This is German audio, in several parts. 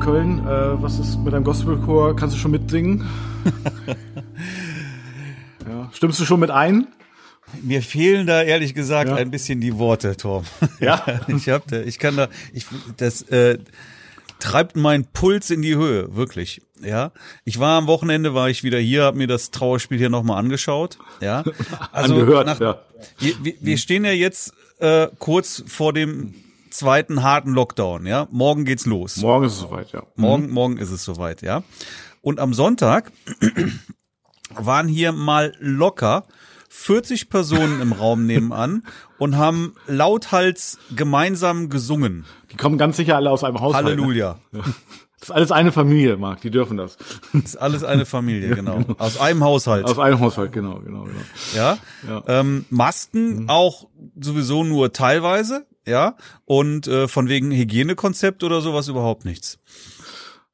nach Köln. Äh, was ist mit deinem Gospelchor? Kannst du schon mitsingen? ja. Stimmst du schon mit ein? Mir fehlen da ehrlich gesagt Ja. ein bisschen die Worte, Tom. Ja. ich hab da, ich kann da, ich das äh, treibt meinen Puls in die Höhe, wirklich. Ja, ich war am Wochenende, war ich wieder hier, habe mir das Trauerspiel hier nochmal angeschaut. Ja, also Angehört, ja. wir, wir, wir stehen ja jetzt äh, kurz vor dem zweiten harten Lockdown. Ja, morgen geht's los. Morgen ist es soweit, ja. Morgen, morgen ist es soweit, ja. Und am Sonntag waren hier mal locker 40 Personen im Raum nebenan und haben lauthals gemeinsam gesungen. Die kommen ganz sicher alle aus einem Haushalt. ne? Halleluja. Das ist alles eine Familie, Marc. Die dürfen das. Das ist alles eine Familie, genau. Aus einem Haushalt. Aus einem Haushalt, genau, genau, genau. ja. Ja. Ähm, Masken auch sowieso nur teilweise, ja. Und äh, von wegen Hygienekonzept oder sowas überhaupt nichts.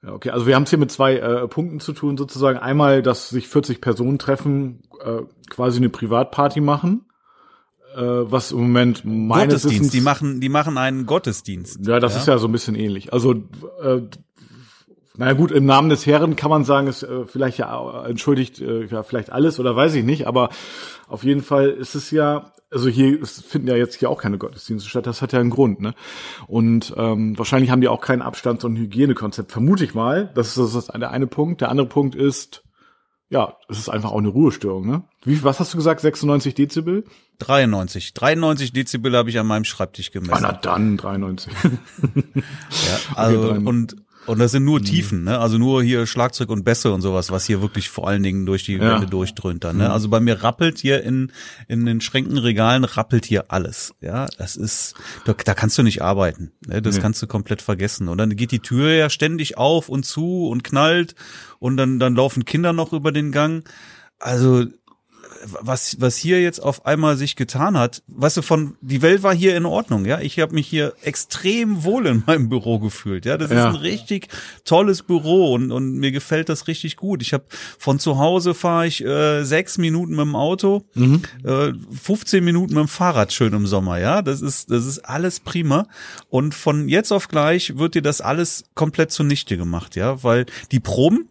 Ja, okay. Also wir haben es hier mit zwei äh, Punkten zu tun, sozusagen. Einmal, dass sich 40 Personen treffen, äh, quasi eine Privatparty machen, äh, was im Moment meines Gottesdienst, Wissens die machen, die machen einen Gottesdienst. Ja, das ist ja so ein bisschen ähnlich. Also, äh, naja gut, im Namen des Herren kann man sagen, ist äh, vielleicht ja äh, entschuldigt, äh, ja, vielleicht alles oder weiß ich nicht, aber auf jeden Fall ist es ja, also hier finden ja jetzt hier auch keine Gottesdienste statt, das hat ja einen Grund, ne? Und ähm, wahrscheinlich haben die auch kein Abstands- und Hygienekonzept, vermute ich mal. Das ist, das ist der eine Punkt. Der andere Punkt ist, ja, es ist einfach auch eine Ruhestörung, ne? Wie, was hast du gesagt? 96 Dezibel? 93. 93 Dezibel habe ich an meinem Schreibtisch Ah, gemessen. na dann, 93. ja, also, Okay, und, und das sind nur Tiefen, ne? Also nur hier Schlagzeug und Bässe und sowas, was hier wirklich vor allen Dingen durch die Ja. Wände durchdröhnt dann, ne? Also bei mir rappelt hier in, in den Schränkenregalen rappelt hier alles, ja? Das ist, da, da kannst du nicht arbeiten, ne? Das Nee. kannst du komplett vergessen. Und dann geht die Tür ja ständig auf und zu und knallt und dann, dann laufen Kinder noch über den Gang. Also, was was hier jetzt auf einmal sich getan hat, weißt du, von die Welt war hier in Ordnung, ja. Ich habe mich hier extrem wohl in meinem Büro gefühlt, ja. Das ist Ja. ein richtig tolles Büro und und mir gefällt das richtig gut. Ich habe von zu Hause fahre ich äh, sechs Minuten mit dem Auto, äh, 15 Minuten mit dem Fahrrad schön im Sommer, ja. Das ist das ist alles prima und von jetzt auf gleich wird dir das alles komplett zunichte gemacht, ja, weil die Proben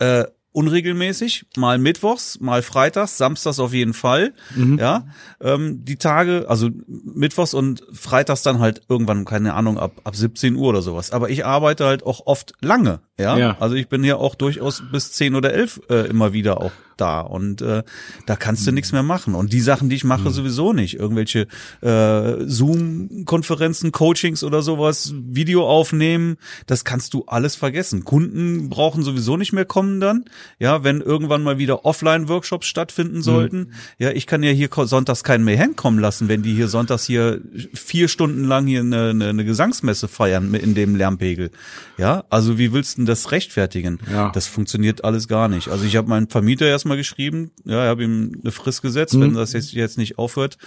äh, unregelmäßig, mal mittwochs, mal freitags, samstags auf jeden Fall. Ja, ähm, die Tage, also mittwochs und freitags dann halt irgendwann, keine Ahnung, ab, ab 17 Uhr oder sowas. Aber ich arbeite halt auch oft lange. Ja, Ja. also ich bin ja auch durchaus bis 10 oder 11 äh, immer wieder auch da und äh, da kannst du nichts mehr machen. Und die Sachen, die ich mache, sowieso nicht. Irgendwelche äh, Zoom-Konferenzen, Coachings oder sowas, Video aufnehmen, das kannst du alles vergessen. Kunden brauchen sowieso nicht mehr kommen dann. Ja, wenn irgendwann mal wieder Offline-Workshops stattfinden sollten. Ja, ich kann ja hier sonntags keinen mehr hinkommen lassen, wenn die hier sonntags hier vier Stunden lang hier eine, eine, eine Gesangsmesse feiern mit in dem Lärmpegel. Ja, also wie willst du denn das rechtfertigen? Ja. Das funktioniert alles gar nicht. Also ich habe meinen Vermieter erstmal geschrieben, ja, ich habe ihm eine Frist gesetzt, wenn das jetzt, jetzt nicht aufhört,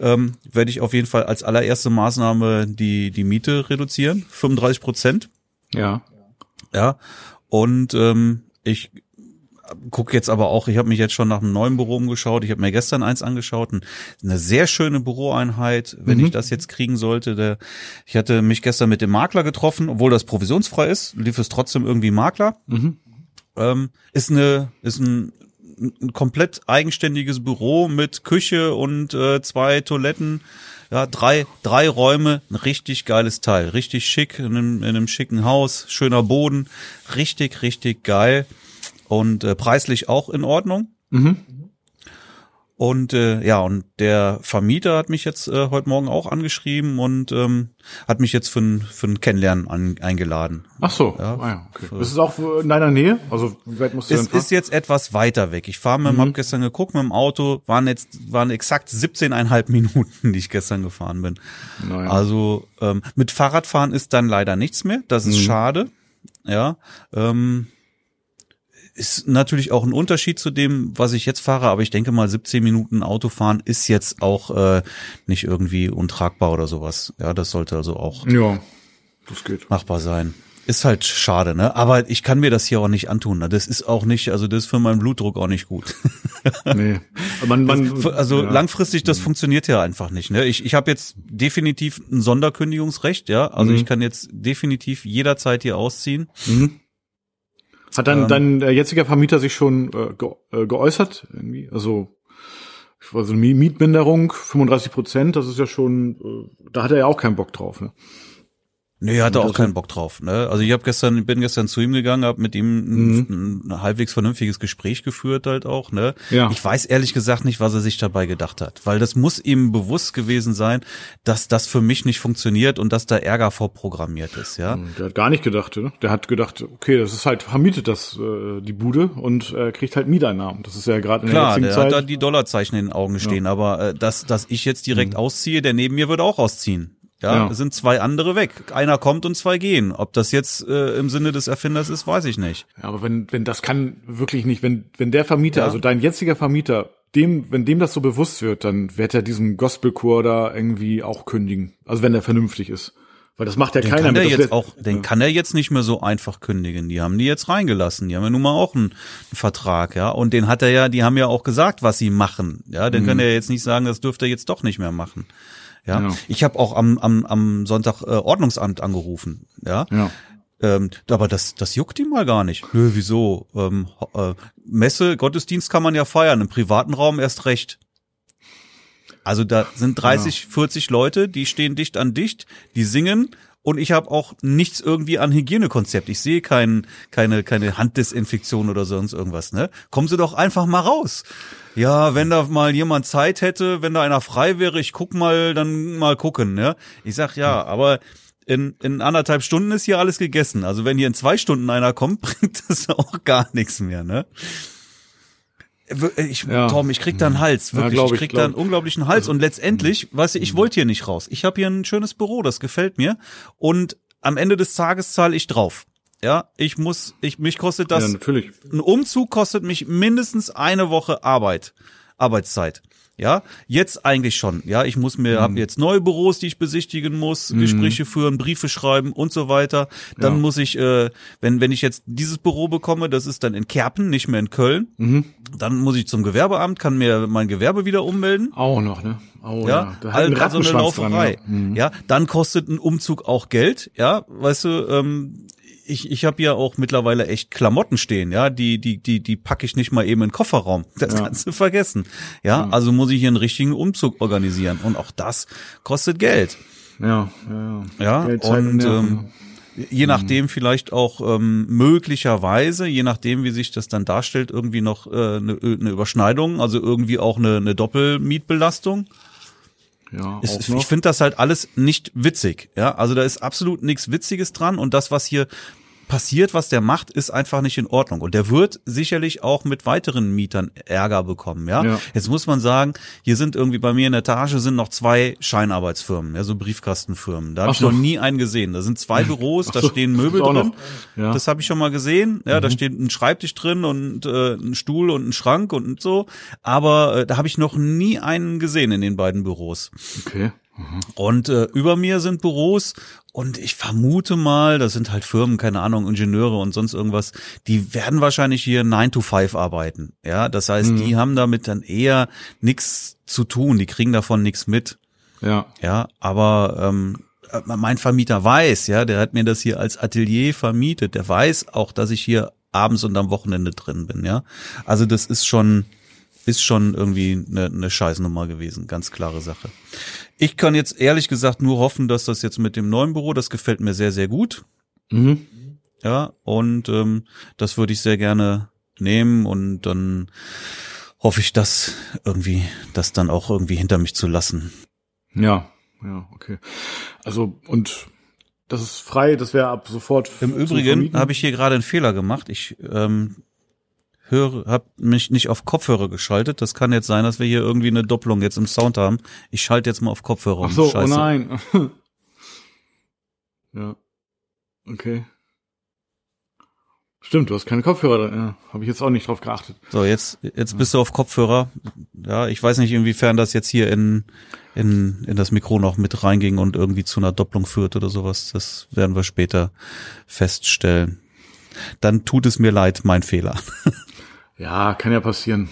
ähm, werde ich auf jeden Fall als allererste Maßnahme die, die Miete reduzieren, 35 Prozent. ja. Ja. Und ähm, ich gucke jetzt aber auch, ich habe mich jetzt schon nach einem neuen Büro umgeschaut. Ich habe mir gestern eins angeschaut, ein- eine sehr schöne Büroeinheit, wenn ich das jetzt kriegen sollte. Der, ich hatte mich gestern mit dem Makler getroffen, obwohl das provisionsfrei ist, lief es trotzdem irgendwie Makler. Ähm, ist eine, ist ein, ein komplett eigenständiges Büro mit Küche und äh, zwei Toiletten. Ja, drei, drei Räume, ein richtig geiles Teil, richtig schick, in einem, in einem schicken Haus, schöner Boden, richtig, richtig geil und äh, preislich auch in Ordnung. Und äh, ja, und der Vermieter hat mich jetzt äh, heute Morgen auch angeschrieben und ähm, hat mich jetzt für ein, für ein Kennenlernen an, eingeladen. Ach so. Ja. Ah, ja okay. Ist es auch in deiner Nähe? Also wie weit musst du Es ist jetzt etwas weiter weg. Ich fahre mit, Mhm. hab gestern geguckt mit dem Auto, waren jetzt waren exakt 17,5 Minuten, die ich gestern gefahren bin. Naja. Also ähm, mit Fahrradfahren ist dann leider nichts mehr. Das Mhm. ist schade. Ja. Ähm, ist natürlich auch ein Unterschied zu dem, was ich jetzt fahre, aber ich denke mal, 17 Minuten Autofahren ist jetzt auch äh, nicht irgendwie untragbar oder sowas. Ja, das sollte also auch ja, das geht. machbar sein. ist halt schade, ne? Aber ich kann mir das hier auch nicht antun. Ne? Das ist auch nicht, also das ist für meinen Blutdruck auch nicht gut. nee. Man, man, das, also ja. langfristig, das mhm. funktioniert ja einfach nicht. Ne? Ich, ich habe jetzt definitiv ein Sonderkündigungsrecht, ja. Also mhm. ich kann jetzt definitiv jederzeit hier ausziehen. Mhm. Hat dann ähm, dein äh, jetziger Vermieter sich schon äh, ge äh, geäußert? Irgendwie? Also also Mietminderung 35 Prozent, das ist ja schon, äh, da hat er ja auch keinen Bock drauf. Ne? Nee, er hatte auch keinen Bock drauf. Ne? Also ich habe gestern, bin gestern zu ihm gegangen, habe mit ihm mhm. ein, ein, halbwegs vernünftiges Gespräch geführt halt auch. Ne? Ja. Ich weiß ehrlich gesagt nicht, was er sich dabei gedacht hat, weil das muss ihm bewusst gewesen sein, dass das für mich nicht funktioniert und dass da Ärger vorprogrammiert ist. Ja. Mhm, der hat gar nicht gedacht. Ne? Der hat gedacht, okay, das ist halt vermietet das äh, die Bude und äh, kriegt halt Mieteinnahmen. Das ist ja gerade in Klar, der jetzigen Zeit. Klar, der hat da die Dollarzeichen in den Augen stehen, ja. aber äh, dass dass ich jetzt direkt mhm. ausziehe, der neben mir wird auch ausziehen. Ja, ja, sind zwei andere weg. Einer kommt und zwei gehen. Ob das jetzt äh, im Sinne des Erfinders ist, weiß ich nicht. Ja, aber wenn, wenn das kann wirklich nicht, wenn, wenn der Vermieter, ja. also dein jetziger Vermieter, dem, wenn dem das so bewusst wird, dann wird er diesen Gospelchor da irgendwie auch kündigen. Also wenn er vernünftig ist. Weil das macht ja den keiner kann der mit. Jetzt auch, den ja. kann er jetzt nicht mehr so einfach kündigen. Die haben die jetzt reingelassen. Die haben ja nun mal auch einen, einen Vertrag, ja. Und den hat er ja, die haben ja auch gesagt, was sie machen. Ja, den mhm. kann er jetzt nicht sagen, das dürfte er jetzt doch nicht mehr machen. Ja, ja. ich habe auch am, am, am Sonntag äh, Ordnungsamt angerufen. Ja. ja. Ähm, aber das, das juckt ihm mal gar nicht. Nö, wieso? Ähm, äh, Messe, Gottesdienst kann man ja feiern, im privaten Raum erst recht. Also da sind 30, ja. 40 Leute, die stehen dicht an dicht, die singen und ich habe auch nichts irgendwie an Hygienekonzept. Ich sehe kein, keine, keine Handdesinfektion oder sonst irgendwas. Ne? Kommen Sie doch einfach mal raus. Ja, wenn da mal jemand Zeit hätte, wenn da einer frei wäre, ich guck mal, dann mal gucken. Ne? Ich sag ja, aber in, in anderthalb Stunden ist hier alles gegessen. Also wenn hier in zwei Stunden einer kommt, bringt das auch gar nichts mehr. Ne? Ich, ja. Tom, ich krieg da einen Hals, wirklich. Ja, ich, ich krieg da einen unglaublichen Hals. Also, und letztendlich, weißt du, ich wollte hier nicht raus. Ich habe hier ein schönes Büro, das gefällt mir. Und am Ende des Tages zahle ich drauf. Ja, ich muss, ich, mich kostet das. Ja, natürlich. Ein Umzug kostet mich mindestens eine Woche Arbeit, Arbeitszeit. Ja, jetzt eigentlich schon. Ja, ich muss mir, mhm. habe jetzt neue Büros, die ich besichtigen muss, mhm. Gespräche führen, Briefe schreiben und so weiter. Dann ja. muss ich, äh, wenn wenn ich jetzt dieses Büro bekomme, das ist dann in Kerpen, nicht mehr in Köln. Mhm. Dann muss ich zum Gewerbeamt, kann mir mein Gewerbe wieder ummelden. Auch noch, ne? Oh, ja, ja. Halt also eine Lauferei. Dran, ja. Mhm. ja, dann kostet ein Umzug auch Geld. Ja, weißt du, ähm, ich, ich habe ja auch mittlerweile echt Klamotten stehen, ja, die, die, die, die packe ich nicht mal eben in den Kofferraum. Das ja. kannst du vergessen. Ja, ja, also muss ich hier einen richtigen Umzug organisieren. Und auch das kostet Geld. Ja, ja, ja. ja und ähm, je mhm. nachdem vielleicht auch ähm, möglicherweise, je nachdem, wie sich das dann darstellt, irgendwie noch äh, eine, eine Überschneidung, also irgendwie auch eine, eine Doppelmietbelastung. Ja, ist, ich finde das halt alles nicht witzig. Ja, also da ist absolut nichts Witziges dran und das, was hier passiert, was der macht, ist einfach nicht in Ordnung. Und der wird sicherlich auch mit weiteren Mietern Ärger bekommen. Ja? ja. Jetzt muss man sagen, hier sind irgendwie bei mir in der Etage sind noch zwei Scheinarbeitsfirmen, ja, so Briefkastenfirmen. Da habe ich noch nie einen gesehen. Da sind zwei Büros, da stehen Möbel drin. Ja. Das habe ich schon mal gesehen. Ja, mhm. da steht ein Schreibtisch drin und äh, ein Stuhl und ein Schrank und so. Aber äh, da habe ich noch nie einen gesehen in den beiden Büros. Okay. Und äh, über mir sind Büros und ich vermute mal, das sind halt Firmen, keine Ahnung, Ingenieure und sonst irgendwas, die werden wahrscheinlich hier 9 to 5 arbeiten. Ja, das heißt, mhm. die haben damit dann eher nichts zu tun, die kriegen davon nichts mit. Ja. Ja, aber ähm, äh, mein Vermieter weiß, ja, der hat mir das hier als Atelier vermietet, der weiß auch, dass ich hier abends und am Wochenende drin bin, ja. Also das ist schon, ist schon irgendwie eine, eine Scheißnummer gewesen, ganz klare Sache. Ich kann jetzt ehrlich gesagt nur hoffen, dass das jetzt mit dem neuen Büro, das gefällt mir sehr, sehr gut. Mhm. Ja, und ähm, das würde ich sehr gerne nehmen und dann hoffe ich, dass irgendwie, das dann auch irgendwie hinter mich zu lassen. Ja, ja, okay. Also und das ist frei, das wäre ab sofort. Im Übrigen habe ich hier gerade einen Fehler gemacht. Ich ähm, höre, habe mich nicht auf Kopfhörer geschaltet. Das kann jetzt sein, dass wir hier irgendwie eine Doppelung jetzt im Sound haben. Ich schalte jetzt mal auf Kopfhörer. Ach so, oh Scheiße. oh nein. ja. Okay. Stimmt, du hast keine Kopfhörer. Ja, habe ich jetzt auch nicht drauf geachtet. So, jetzt jetzt bist du auf Kopfhörer. Ja, ich weiß nicht, inwiefern das jetzt hier in, in, in das Mikro noch mit reinging und irgendwie zu einer Doppelung führt oder sowas. Das werden wir später feststellen. Dann tut es mir leid, mein Fehler. Ja, kann ja passieren.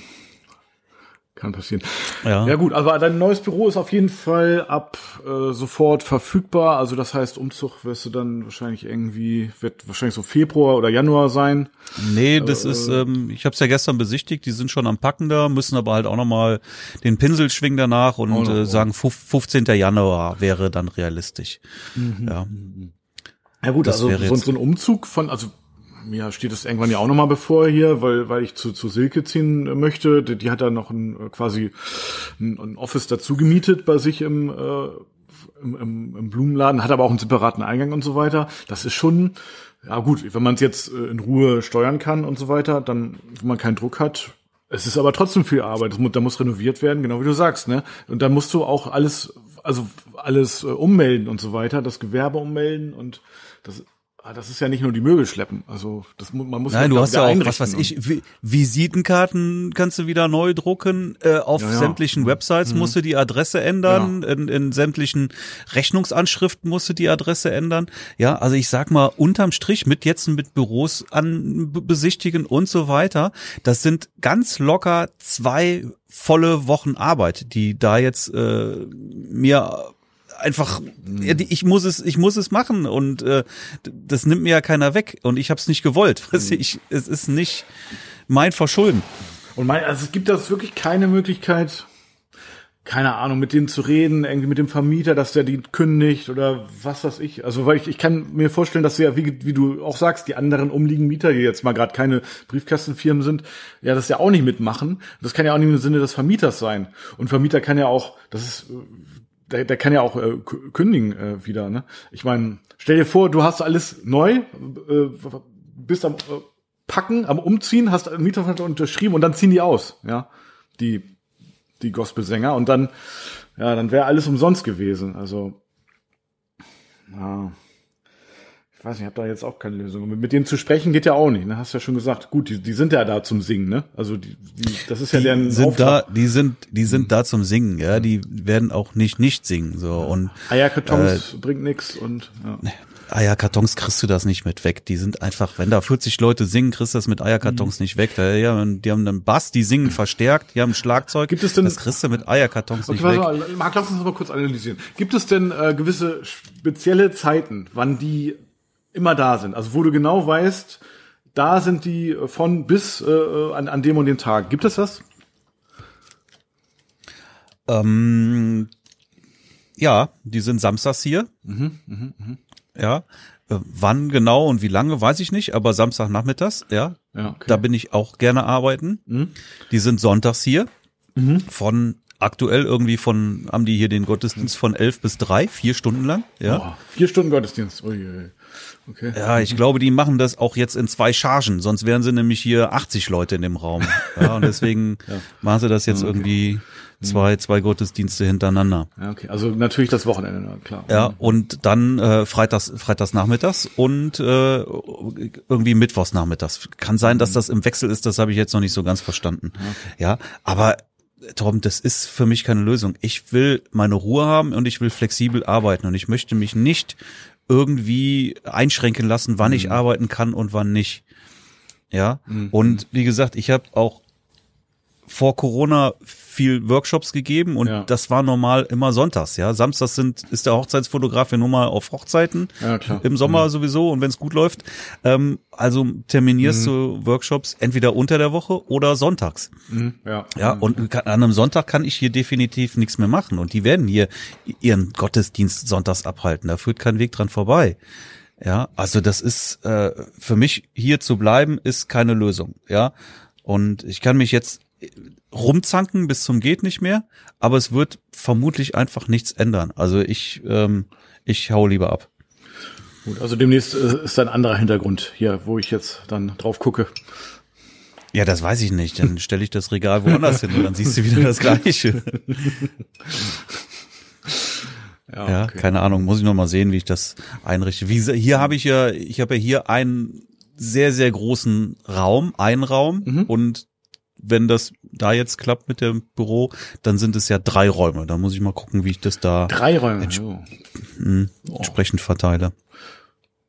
Kann passieren. Ja. ja gut, aber dein neues Büro ist auf jeden Fall ab äh, sofort verfügbar. Also das heißt, Umzug wirst du dann wahrscheinlich irgendwie, wird wahrscheinlich so Februar oder Januar sein. Nee, das Äh, ist, ähm, ich habe es ja gestern besichtigt, die sind schon am Packen da, müssen aber halt auch nochmal den Pinsel schwingen danach und Oh, äh, sagen, fuf- 15. Januar wäre dann realistisch. Mhm. Ja. Ja gut, Das also so, so ein Umzug von, also mir steht es irgendwann ja auch nochmal bevor hier, weil, weil ich zu, zu Silke ziehen möchte. Die, die hat da noch ein, äh, quasi ein, ein Office dazu gemietet bei sich im, äh, im, im, im Blumenladen, hat aber auch einen separaten Eingang und so weiter. Das ist schon, ja gut, wenn man es jetzt äh, in Ruhe steuern kann und so weiter, dann, wenn man keinen Druck hat, es ist aber trotzdem viel Arbeit. Das muss, da muss renoviert werden, genau wie du sagst, ne? Und dann musst du auch alles, also alles äh, ummelden und so weiter, das Gewerbe ummelden und das, ah, das ist ja nicht nur die Möbel schleppen. Also das man muss Nein, du hast ja auch, was weiß ich, Vi- Visitenkarten kannst du wieder neu drucken, äh, auf Ja, ja. sämtlichen Websites musst du die Adresse ändern, in, in sämtlichen Rechnungsanschriften musst du die Adresse ändern. Ja, also ich sag mal, unterm Strich mit jetzt mit Büros an besichtigen und so weiter, das sind ganz locker zwei volle Wochen Arbeit, die da jetzt äh, mir einfach ja, die- ich muss es ich muss es machen und äh, das nimmt mir ja keiner weg und ich habe es nicht gewollt weißt du, ich es ist nicht mein Verschulden Und mein, also es gibt das wirklich keine Möglichkeit, keine Ahnung, mit denen zu reden, irgendwie mit dem Vermieter, dass der die kündigt oder was weiß ich. Also weil ich, ich kann mir vorstellen, dass ja, wie, wie du auch sagst, die anderen umliegenden Mieter, die jetzt mal gerade keine Briefkastenfirmen sind, ja, das ja auch nicht mitmachen. Das kann ja auch nicht im Sinne des Vermieters sein. Und Vermieter kann ja auch, das ist, der, der kann ja auch äh, kündigen äh, wieder. Ne? Ich meine, stell dir vor, du hast alles neu, äh, bist am äh, Packen, am Umziehen, hast einen unterschrieben und dann ziehen die aus, ja, die die Gospelsänger und dann ja, dann wäre alles umsonst gewesen. Also ja, weiß nicht, ich habe da jetzt auch keine Lösung. Mit, denen zu sprechen geht ja auch nicht. Ne? Hast ja schon gesagt. Gut, die, die sind ja da zum Singen. Ne? Also die, die, das ist ja deren sind da Auftrag. die sind die sind da zum Singen ja die werden auch nicht nicht singen so und Eierkartons bringt nix und ja. Eierkartons kriegst du das nicht mit weg. Die sind einfach, wenn da 40 Leute singen, kriegst du das mit Eierkartons nicht weg. Da, ja, die haben einen Bass, die singen verstärkt, die haben ein Schlagzeug. Gibt es denn- das kriegst du mit Eierkartons Okay, nicht weg. mal, Marc, lass uns mal kurz analysieren. Gibt es denn äh, gewisse spezielle Zeiten, wann die immer da sind? Also wo du genau weißt, da sind die von bis äh, an, an dem und dem Tag. Gibt es das? Ähm, ja, die sind samstags hier. Ja. Äh, Wann genau und wie lange, weiß ich nicht, aber Samstagnachmittags, ja. Ja, okay. Da bin ich auch gerne arbeiten. Die sind sonntags hier. Von aktuell irgendwie von, haben die hier den Gottesdienst von elf bis drei, vier Stunden lang, ja. Boah, vier Stunden Gottesdienst. Ui, ui. Okay. Ja, ich glaube, die machen das auch jetzt in zwei Chargen, sonst wären sie nämlich hier 80 Leute in dem Raum. Ja, und deswegen machen sie das jetzt irgendwie zwei, zwei Gottesdienste hintereinander. Ja, okay. Also natürlich das Wochenende, na klar. Ja, und dann äh, freitags, freitags nachmittags und äh, irgendwie mittwochs nachmittags. Kann sein, dass das im Wechsel ist, das habe ich jetzt noch nicht so ganz verstanden. Ja, aber Tom, das ist für mich keine Lösung. Ich will meine Ruhe haben und ich will flexibel arbeiten und ich möchte mich nicht irgendwie einschränken lassen, wann ich arbeiten kann und wann nicht. Ja, und wie gesagt, ich habe auch vor Corona viel Workshops gegeben und Ja. das war normal immer sonntags, ja. Samstags sind, ist der Hochzeitsfotograf ja nur mal auf Hochzeiten. Ja. Im Sommer sowieso und wenn es gut läuft. Ähm, also terminierst du Workshops entweder unter der Woche oder sonntags. Mhm, ja. Ja, und kann, an einem Sonntag kann ich hier definitiv nichts mehr machen. Und die werden hier ihren Gottesdienst sonntags abhalten. Da führt kein Weg dran vorbei. Ja, also das ist äh, für mich hier zu bleiben ist keine Lösung. Ja, und ich kann mich jetzt rumzanken bis zum geht nicht mehr, aber es wird vermutlich einfach nichts ändern. Also ich ähm, ich hau lieber ab. Gut, also demnächst äh, ist ein anderer Hintergrund hier, wo ich jetzt dann drauf gucke. Ja, das weiß ich nicht. Dann stelle ich das Regal woanders hin und dann siehst du wieder das Gleiche. Ja, okay. keine Ahnung, muss ich noch mal sehen, wie ich das einrichte. Wie, hier habe ich ja, ich habe ja hier einen sehr, sehr großen Raum, einen Raum Mhm. und wenn das da jetzt klappt mit dem Büro, dann sind es ja drei Räume. Da muss ich mal gucken, wie ich das da Drei Räume. Entsch- jo. mh, entsprechend verteile.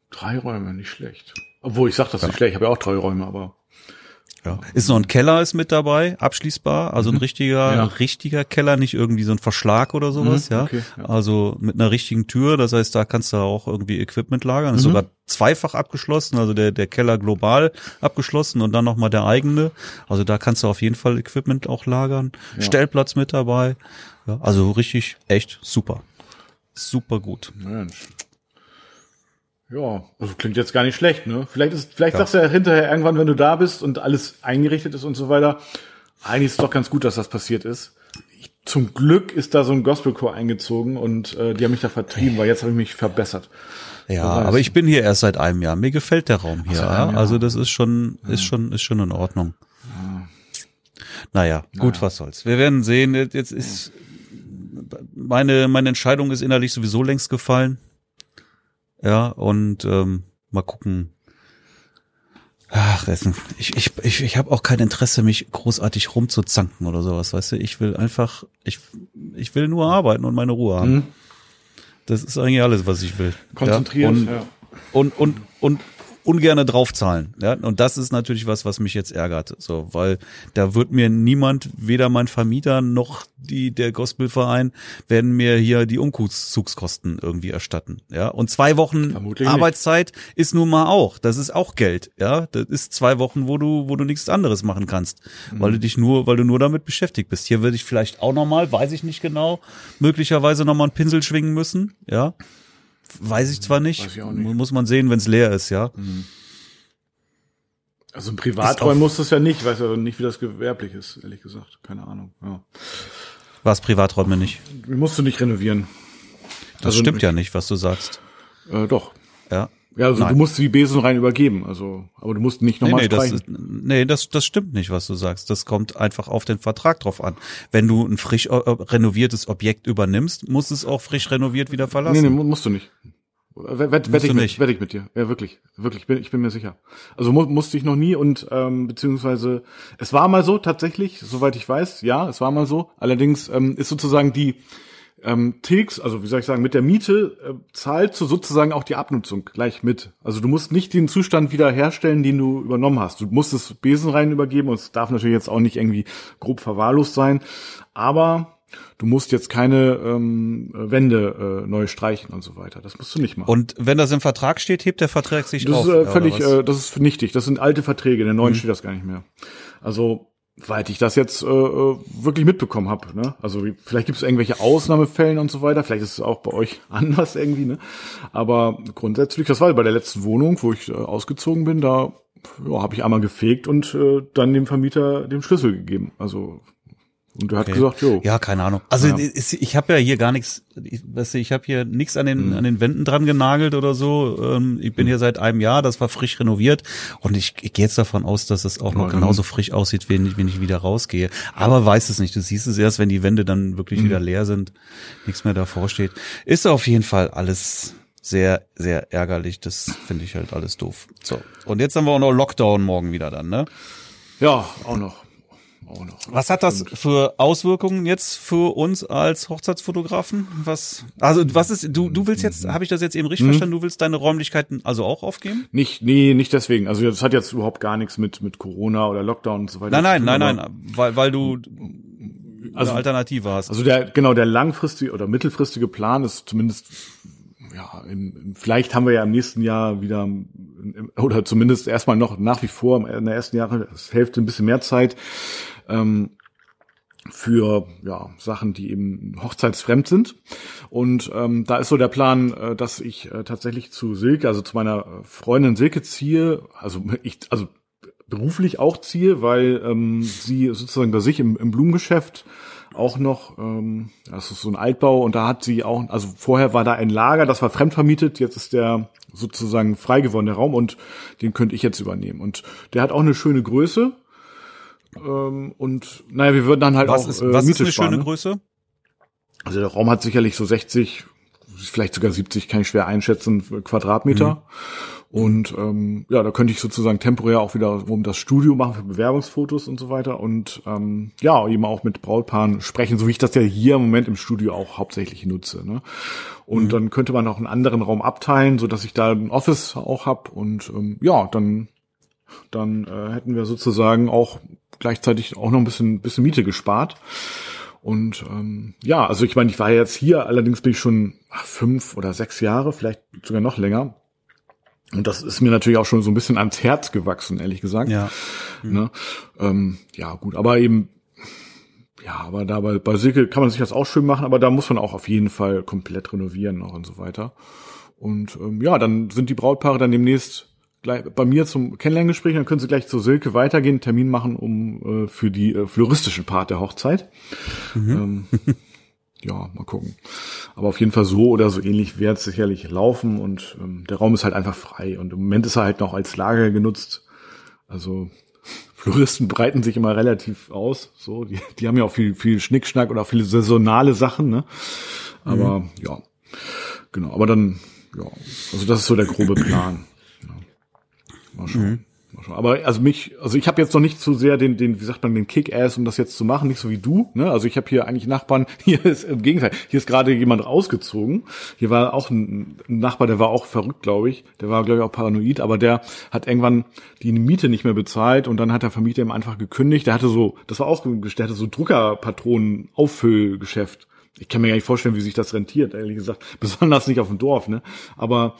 Drei Räume, nicht schlecht. Obwohl, ich sag das nicht schlecht, ich habe ja auch drei Räume, aber Ja. Ist noch ein Keller ist mit dabei, abschließbar, also ein richtiger, Mhm. Ja. richtiger Keller, nicht irgendwie so ein Verschlag oder sowas, Mhm, ja? okay, ja. Also mit einer richtigen Tür, das heißt, da kannst du auch irgendwie Equipment lagern. Mhm. Ist sogar zweifach abgeschlossen, also der, der Keller global abgeschlossen und dann nochmal der eigene. Also da kannst du auf jeden Fall Equipment auch lagern. Stellplatz mit dabei. Ja, also richtig, echt super. Super gut. Mensch. Ja, also klingt jetzt gar nicht schlecht, ne? Vielleicht ist, vielleicht sagst du ja hinterher irgendwann, wenn du da bist und alles eingerichtet ist und so weiter. Eigentlich ist es doch ganz gut, dass das passiert ist. Ich, zum Glück ist da so ein Gospelchor eingezogen und äh, die haben mich da vertrieben, weil jetzt habe ich mich verbessert. Ja, aber ich bin hier erst seit einem Jahr. Mir gefällt der Raum hier. Ja? Also das ist schon, ist schon, ist schon in Ordnung. Naja, gut, was soll's. Wir werden sehen. Jetzt ist meine, meine Entscheidung ist innerlich sowieso längst gefallen. Ja, und ähm, mal gucken. Ach, Essen. Ich, ich, ich, ich habe auch kein Interesse, mich großartig rumzuzanken oder sowas, weißt du? Ich will einfach, ich, ich will nur arbeiten und meine Ruhe haben. Mhm. Das ist eigentlich alles, was ich will. Konzentriert, Ja, und, ja. und, und, und ungerne draufzahlen. Ja? Und das ist natürlich was, was mich jetzt ärgert. So, weil da wird mir niemand, weder mein Vermieter noch die, der Gospelverein, werden mir hier die Umzugskosten irgendwie erstatten. Ja. Und zwei Wochen Vermutlich nicht. Arbeitszeit ist nun mal auch. Das ist auch Geld. Ja. Das ist zwei Wochen, wo du, wo du nichts anderes machen kannst. Weil Mhm. du dich nur, weil du nur damit beschäftigt bist. Hier würde ich vielleicht auch nochmal, weiß ich nicht genau, möglicherweise nochmal einen Pinsel schwingen müssen. Ja. Weiß ich zwar nicht. Weiß ich auch nicht. Muss man sehen, wenn es leer ist, ja. Also im Ist Privaträumen auch- muss das ja nicht, weiß ja nicht, wie das gewerblich ist, ehrlich gesagt. Keine Ahnung. Ja. War es Privaträume nicht. Musst du nicht renovieren. Das Also stimmt ja nicht, was du sagst. Äh, doch. Ja. Ja, also Nein. du musst die Besen rein übergeben, also, aber du musst nicht Nee, nochmal nee, das, streichen. ist, nee das, das stimmt nicht, was du sagst. Das kommt einfach auf den Vertrag drauf an. Wenn du ein frisch äh, renoviertes Objekt übernimmst, muss es auch frisch renoviert wieder verlassen. Nee, nee, mu- musst du nicht. Wett, wett, Musst wett ich mit, wett ich mit dir. Ja, wirklich. Wirklich. Ich bin, ich bin mir sicher. Also mu musste ich noch nie und, ähm, beziehungsweise, es war mal so, tatsächlich, soweit ich weiß, ja, es war mal so. Allerdings, ähm, ist sozusagen die, ähm, Tilgs, also wie soll ich sagen, mit der Miete äh, zahlt so sozusagen auch die Abnutzung gleich mit. Also du musst nicht den Zustand wieder herstellen, den du übernommen hast. Du musst es Besen rein übergeben und es darf natürlich jetzt auch nicht irgendwie grob verwahrlost sein, aber du musst jetzt keine ähm, Wände äh, neu streichen und so weiter. Das musst du nicht machen. Und wenn das im Vertrag steht, hebt der Vertrag sich das auf. ist äh, völlig, äh, das ist nichtig. Das sind alte Verträge. In der Mhm. neuen steht das gar nicht mehr. Also Soweit ich das jetzt äh, äh, wirklich mitbekommen habe. Ne? Also vielleicht gibt es irgendwelche Ausnahmefällen und so weiter. Vielleicht ist es auch bei euch anders irgendwie. Ne? Aber grundsätzlich, das war bei der letzten Wohnung, wo ich äh, ausgezogen bin, da ja, habe ich einmal gefegt und äh, dann dem Vermieter den Schlüssel gegeben. Also und der hat Okay. gesagt, jo. Ja, keine Ahnung. Also Ja. ist- ich habe ja hier gar nichts, ich, weißt du, ich habe hier nichts an den Mhm. an den Wänden dran genagelt oder so. Ähm, Ich bin hier seit einem Jahr, das war frisch renoviert und ich, ich gehe jetzt davon aus, dass es auch noch dann- genauso frisch aussieht, wenn ich, wenn ich wieder rausgehe. Aber weiß es nicht. Du siehst es erst, wenn die Wände dann wirklich Mhm. wieder leer sind, nichts mehr davor steht. Ist auf jeden Fall alles sehr, sehr ärgerlich. Das finde ich halt alles doof. So. Und jetzt haben wir auch noch Lockdown morgen wieder dann, ne? Ja, auch noch. Auch noch. Was hat das für Auswirkungen jetzt für uns als Hochzeitsfotografen? Was, also was ist, du, du willst jetzt, habe ich das jetzt eben richtig verstanden, du willst deine Räumlichkeiten also auch aufgeben? Nicht, nee, nicht deswegen. Also das hat jetzt überhaupt gar nichts mit mit Corona oder Lockdown und so weiter. Nein, nein, nein, nein, weil, weil du Also- eine Alternative hast. Also der genau der langfristige oder mittelfristige Plan ist zumindest ja im, im, vielleicht haben wir ja im nächsten Jahr wieder im- oder zumindest erstmal noch nach wie vor in der ersten Jahreshälfte ein bisschen mehr Zeit ähm, für ja Sachen, die eben hochzeitsfremd sind. Und ähm, da ist so der Plan, äh, dass ich äh, tatsächlich zu Silke, also zu meiner Freundin Silke ziehe, also ich also beruflich auch ziehe, weil ähm, sie sozusagen bei sich im, im Blumengeschäft auch noch, ähm, das ist so ein Altbau und da hat sie auch, also vorher war da ein Lager, das war fremdvermietet, jetzt ist der sozusagen frei geworden, der Raum und den könnte ich jetzt übernehmen. Und der hat auch eine schöne Größe. Ähm, und naja, wir würden dann halt was auch ist, äh, was ist Miete eine sparen, schöne ne? Größe? Also der Raum hat sicherlich so 60, vielleicht sogar 70, kann ich schwer einschätzen, Quadratmeter. Mhm. Und ähm, ja, da könnte ich sozusagen temporär auch wieder um das Studio machen für Bewerbungsfotos und so weiter. Und ähm, ja, eben auch mit Brautpaaren sprechen, so wie ich das ja hier im Moment im Studio auch hauptsächlich nutze. Ne? Und mhm. dann könnte man auch einen anderen Raum abteilen, so dass ich da ein Office auch hab Und ähm, ja, dann, dann äh, hätten wir sozusagen auch gleichzeitig auch noch ein bisschen, bisschen Miete gespart. Und ähm, ja, also ich meine, ich war jetzt hier, allerdings bin ich schon ach, fünf oder sechs Jahre, vielleicht sogar noch länger. Und das ist mir natürlich auch schon so ein bisschen ans Herz gewachsen, ehrlich gesagt. Ja. Mhm. Ne? Ähm, ja, gut, aber eben, ja, aber da bei, bei Silke kann man sich das auch schön machen, aber da muss man auch auf jeden Fall komplett renovieren noch und so weiter. Und ähm, ja, dann sind die Brautpaare dann demnächst gleich bei mir zum Kennenlerngespräch, dann können sie gleich zur Silke weitergehen, Termin machen, um äh, für die äh, floristischen Part der Hochzeit. Mhm. Ähm, ja, mal gucken. Aber auf jeden Fall so oder so ähnlich wird es sicherlich laufen und ähm, der Raum ist halt einfach frei und im Moment ist er halt noch als Lager genutzt. Also Floristen breiten sich immer relativ aus. So, die, die haben ja auch viel, viel Schnickschnack oder auch viele saisonale Sachen, ne? Aber mhm. ja, genau. Aber dann, ja, also das ist so der grobe Plan. Mal schauen. Mhm. Aber also mich, also ich habe jetzt noch nicht zu sehr den, den, wie sagt man, den Kick-Ass, um das jetzt zu machen, nicht so wie du. Ne? Also ich habe hier eigentlich Nachbarn, hier ist im Gegenteil, hier ist gerade jemand rausgezogen. Hier war auch ein, ein Nachbar, der war auch verrückt, glaube ich. Der war, glaube ich, auch paranoid, aber der hat irgendwann die Miete nicht mehr bezahlt und dann hat der Vermieter ihm einfach gekündigt. Der hatte so, das war auch, der hatte so Druckerpatronen-Auffüllgeschäft. Ich kann mir gar nicht vorstellen, wie sich das rentiert, ehrlich gesagt. Besonders nicht auf dem Dorf, ne? Aber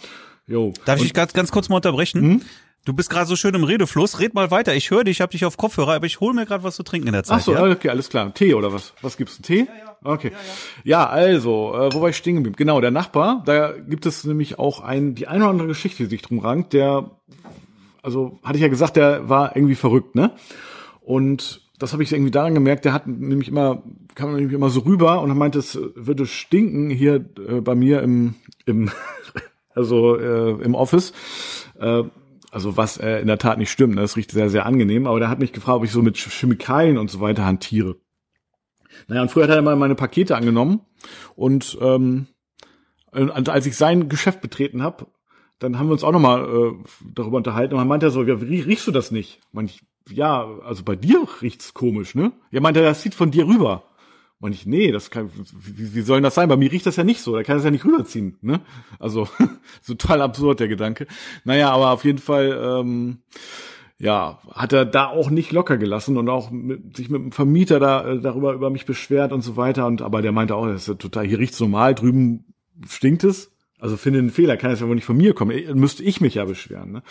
Jo. Darf ich ganz, ganz kurz mal unterbrechen? Hm? Du bist gerade so schön im Redefluss. Red mal weiter. Ich höre dich, ich habe dich auf Kopfhörer, aber ich hole mir gerade was zu trinken in der Zeit. Ach so, ja? okay, alles klar. Tee oder was? Was gibt's? Ein Tee? Ja, ja. Okay. Ja, also, äh, wo war ich stehen geblieben? Genau, der Nachbar, da gibt es nämlich auch ein, die eine oder andere Geschichte, die sich drum rankt, der, also hatte ich ja gesagt, der war irgendwie verrückt, ne? Und das habe ich irgendwie daran gemerkt, der hat nämlich immer, kam nämlich immer so rüber und er meinte, es würde stinken hier äh, bei mir im, im also äh, im Office. Äh, also was äh, in der Tat nicht stimmt, ne? das riecht sehr, sehr angenehm, aber der hat mich gefragt, ob ich so mit Chemikalien und so weiter hantiere. Naja, und früher hat er mal meine Pakete angenommen und ähm, als ich sein Geschäft betreten habe, dann haben wir uns auch nochmal äh, darüber unterhalten und dann meinte er so, ja, riechst du das nicht? Ich, ja, also bei dir riecht's komisch, ne? Ja, meinte er, das sieht von dir rüber. Und ich, nee, das kann, wie, wie soll das sein? Bei mir riecht das ja nicht so, da kann es ja nicht rüberziehen, ne? Also, total absurd, der Gedanke. Naja, aber auf jeden Fall, ähm, ja, hat er da auch nicht locker gelassen und auch mit, sich mit dem Vermieter da äh, darüber über mich beschwert und so weiter. Und aber der meinte auch, das ist ja total, hier riecht's normal, drüben stinkt es. Also finde einen Fehler, kann es ja wohl nicht von mir kommen. Müsste ich mich ja beschweren. Ne?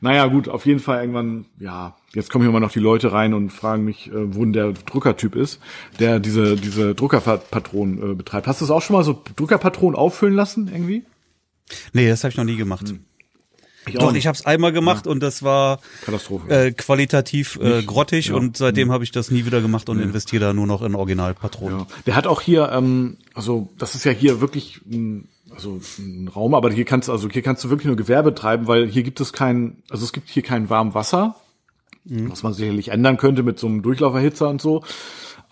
Naja, gut, auf jeden Fall irgendwann, ja, jetzt kommen hier immer noch die Leute rein und fragen mich, äh, wo denn der Druckertyp ist, der diese, diese Druckerpatronen äh, betreibt. Hast du es auch schon mal so Druckerpatronen auffüllen lassen, irgendwie? Nee, das habe ich noch nie gemacht. Hm. Ich Doch, ich habe es einmal gemacht ja. und das war Katastrophe. Äh, qualitativ äh, grottig ja. und seitdem mhm. habe ich das nie wieder gemacht und ja. investiere da nur noch in Originalpatronen. Ja. Der hat auch hier, ähm, also das ist ja hier wirklich ein also ein Raum, aber hier kannst also hier kannst du wirklich nur Gewerbe treiben, weil hier gibt es kein, also es gibt hier kein warmes Wasser, mhm. was man sicherlich ändern könnte mit so einem Durchlauferhitzer und so.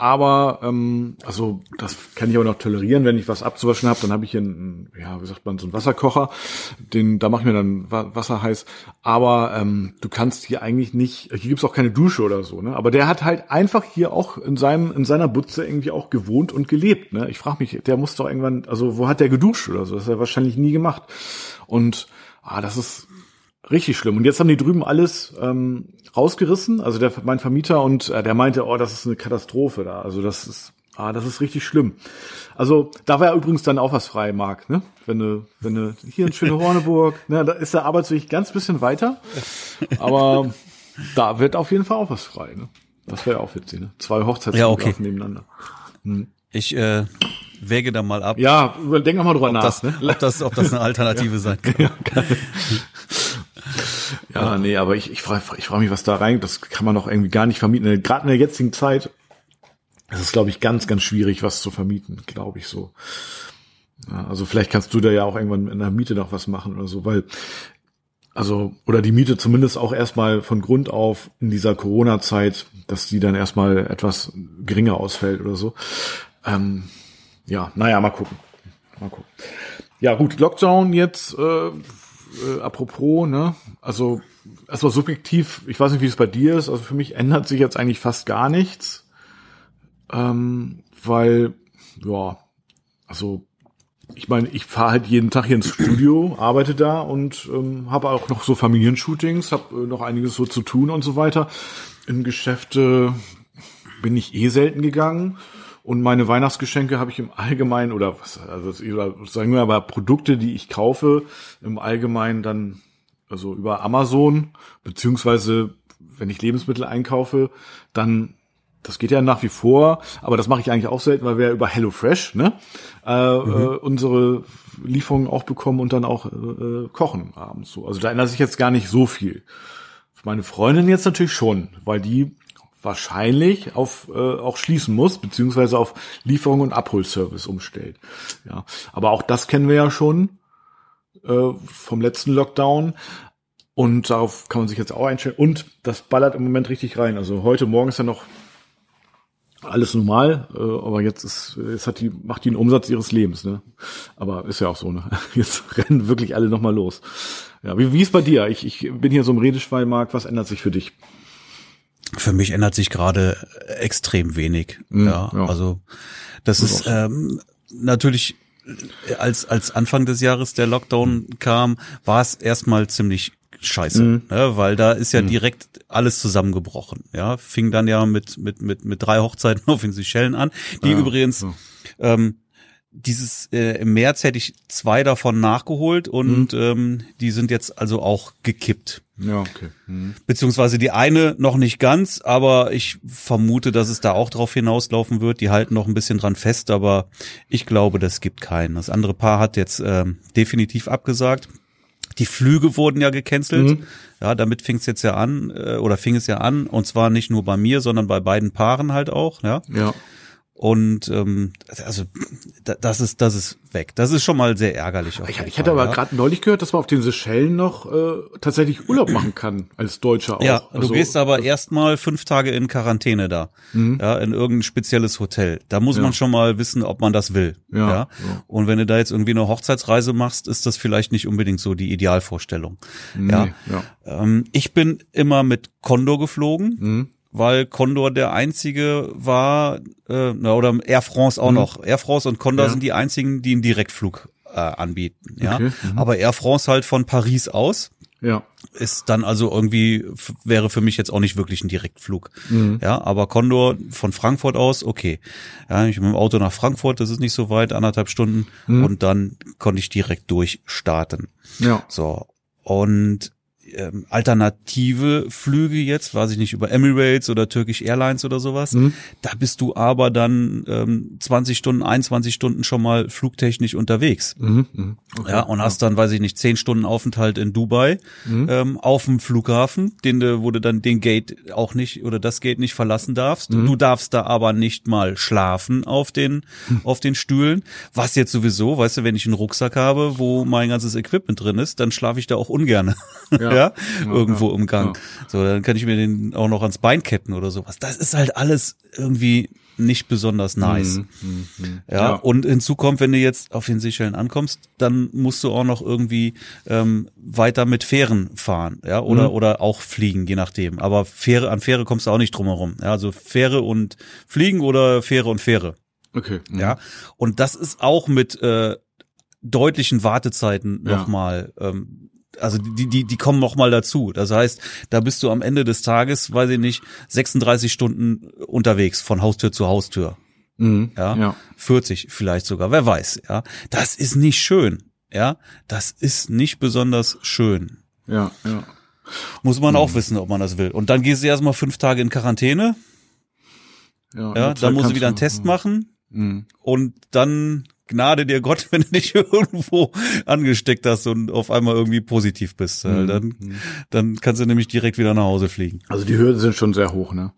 Aber ähm, also das kann ich auch noch tolerieren, wenn ich was abzuwaschen habe, dann habe ich hier einen, ja, wie sagt man, so einen Wasserkocher, den da mache ich mir dann Wasser heiß. Aber ähm, du kannst hier eigentlich nicht, hier gibt's auch keine Dusche oder so, ne? Aber der hat halt einfach hier auch in seinem in seiner Butze irgendwie auch gewohnt und gelebt, ne? Ich frage mich, der muss doch irgendwann, also wo hat der geduscht oder so? Das hat er wahrscheinlich nie gemacht. Und ah, das ist richtig schlimm. Und jetzt haben die drüben alles ähm, rausgerissen, also der mein Vermieter und äh, der meinte, oh, das ist eine Katastrophe da. Also das ist ah, das ist richtig schlimm. Also da war ja übrigens dann auch was frei, Marc, ne? Wenn du wenn du hier in schöne Horneburg, ne, da ist der Arbeitsweg ganz bisschen weiter, aber da wird auf jeden Fall auch was frei, ne? Das wäre ja auch witzig, ne? Zwei Hochzeitsfotografen ja, okay. nebeneinander. Hm. Ich äh, wäge da mal ab. Ja, denk mal drüber nach. Das, ne? ob, das, ob das eine Alternative sein kann. Ja, kann. Ja, nee, aber ich, ich frage ich frag mich, was da rein, das kann man doch irgendwie gar nicht vermieten. Gerade in der jetzigen Zeit ist es, glaube ich, ganz, ganz schwierig, was zu vermieten, glaube ich so. Ja, also vielleicht kannst du da ja auch irgendwann in der Miete noch was machen oder so, weil, also, oder die Miete zumindest auch erstmal von Grund auf in dieser Corona-Zeit, dass die dann erstmal etwas geringer ausfällt oder so. Ähm, ja, naja, mal gucken. Mal gucken. Ja, gut, Lockdown jetzt, äh, äh, apropos, ne? Also erstmal subjektiv, ich weiß nicht, wie es bei dir ist, also für mich ändert sich jetzt eigentlich fast gar nichts. Ähm, weil, ja, also ich meine, ich fahre halt jeden Tag hier ins Studio, arbeite da und ähm, habe auch noch so Familienshootings, habe äh, noch einiges so zu tun und so weiter. In Geschäfte bin ich eh selten gegangen. Und meine Weihnachtsgeschenke habe ich im Allgemeinen oder was, also sagen wir aber Produkte, die ich kaufe, im Allgemeinen dann also über Amazon beziehungsweise wenn ich Lebensmittel einkaufe, dann das geht ja nach wie vor, aber das mache ich eigentlich auch selten, weil wir ja über HelloFresh ne, äh, mhm. äh, unsere Lieferungen auch bekommen und dann auch äh, kochen abends so. Also da ändert sich jetzt gar nicht so viel. Meine Freundin jetzt natürlich schon, weil die wahrscheinlich auf äh, auch schließen muss, beziehungsweise auf Lieferung und Abholservice umstellt. Ja, aber auch das kennen wir ja schon äh, vom letzten Lockdown. Und darauf kann man sich jetzt auch einstellen. Und das ballert im Moment richtig rein. Also heute Morgen ist ja noch alles normal, äh, aber jetzt ist, jetzt hat die, macht die einen Umsatz ihres Lebens, ne? Aber ist ja auch so, ne? Jetzt rennen wirklich alle nochmal los. Ja, wie, wie ist bei dir? Ich, ich bin hier so im Redeschweinmarkt, was ändert sich für dich? Für mich ändert sich gerade extrem wenig. Mhm, ja, ja, also das, das ist ähm, natürlich als als Anfang des Jahres der Lockdown kam, war es erstmal ziemlich scheiße, mhm. ne, weil da ist ja mhm. direkt alles zusammengebrochen. Ja, fing dann ja mit mit mit mit drei Hochzeiten auf den Seychellen an, die ja, übrigens. Ähm, dieses äh, im März hätte ich zwei davon nachgeholt und mhm. ähm, die sind jetzt also auch gekippt. Ja, okay. Mhm. Beziehungsweise die eine noch nicht ganz, aber ich vermute, dass es da auch drauf hinauslaufen wird. Die halten noch ein bisschen dran fest, aber ich glaube, das gibt keinen. Das andere Paar hat jetzt ähm, definitiv abgesagt. Die Flüge wurden ja gecancelt. Mhm. Ja, damit fing es jetzt ja an, äh, oder fing es ja an, und zwar nicht nur bei mir, sondern bei beiden Paaren halt auch. Ja. ja. Und ähm, also das ist das ist weg. Das ist schon mal sehr ärgerlich. Ich, ich hatte aber ja. gerade neulich gehört, dass man auf den Seychellen noch äh, tatsächlich Urlaub machen kann als Deutscher auch. Ja, also, du gehst aber erstmal fünf Tage in Quarantäne da, mhm. ja, in irgendein spezielles Hotel. Da muss ja. man schon mal wissen, ob man das will. Ja, ja. Und wenn du da jetzt irgendwie eine Hochzeitsreise machst, ist das vielleicht nicht unbedingt so die Idealvorstellung. Nee, ja. ja. Ähm, ich bin immer mit Condor geflogen. Mhm weil Condor der einzige war, äh, oder Air France auch mhm. noch. Air France und Condor ja. sind die einzigen, die einen Direktflug äh, anbieten. Ja, okay. mhm. aber Air France halt von Paris aus. Ja. Ist dann also irgendwie, wäre für mich jetzt auch nicht wirklich ein Direktflug. Mhm. Ja, aber Condor von Frankfurt aus, okay. Ja, ich bin mit dem Auto nach Frankfurt, das ist nicht so weit, anderthalb Stunden. Mhm. Und dann konnte ich direkt durchstarten. Ja. So. Und ähm, alternative Flüge jetzt, weiß ich nicht, über Emirates oder Turkish Airlines oder sowas. Mhm. Da bist du aber dann ähm, 20 Stunden, 21 Stunden schon mal flugtechnisch unterwegs. Mhm. Mhm. Okay. Ja, und hast dann, weiß ich nicht, 10 Stunden Aufenthalt in Dubai mhm. ähm, auf dem Flughafen, den du, wo du dann den Gate auch nicht oder das Gate nicht verlassen darfst. Mhm. Du darfst da aber nicht mal schlafen auf den, mhm. auf den Stühlen. Was jetzt sowieso, weißt du, wenn ich einen Rucksack habe, wo mein ganzes Equipment drin ist, dann schlafe ich da auch ungern. Ja. ja, irgendwo im Gang. So, dann kann ich mir den auch noch ans Bein ketten oder sowas. Das ist halt alles irgendwie nicht besonders nice. Mhm, mh, mh. Ja, ja, und hinzu kommt, wenn du jetzt auf den Seychellen ankommst, dann musst du auch noch irgendwie ähm, weiter mit Fähren fahren, ja, oder mhm. oder auch fliegen, je nachdem. Aber Fähre an Fähre kommst du auch nicht drum herum. Ja, also Fähre und Fliegen oder Fähre und Fähre. Okay. Mhm. Ja, und das ist auch mit äh, deutlichen Wartezeiten ja. nochmal ähm, also die, die, die kommen noch mal dazu. Das heißt, da bist du am Ende des Tages, weiß ich nicht, 36 Stunden unterwegs von Haustür zu Haustür. Mhm, ja, ja, 40 vielleicht sogar, wer weiß, ja. Das ist nicht schön, ja. Das ist nicht besonders schön. Ja, ja. Muss man mhm. auch wissen, ob man das will. Und dann gehst du erstmal fünf Tage in Quarantäne. Ja, ja dann musst du wieder einen Test machen. Mhm. Und dann Gnade dir Gott, wenn du dich irgendwo angesteckt hast und auf einmal irgendwie positiv bist. Mhm. Dann, dann kannst du nämlich direkt wieder nach Hause fliegen. Also die Hürden sind schon sehr hoch, ne?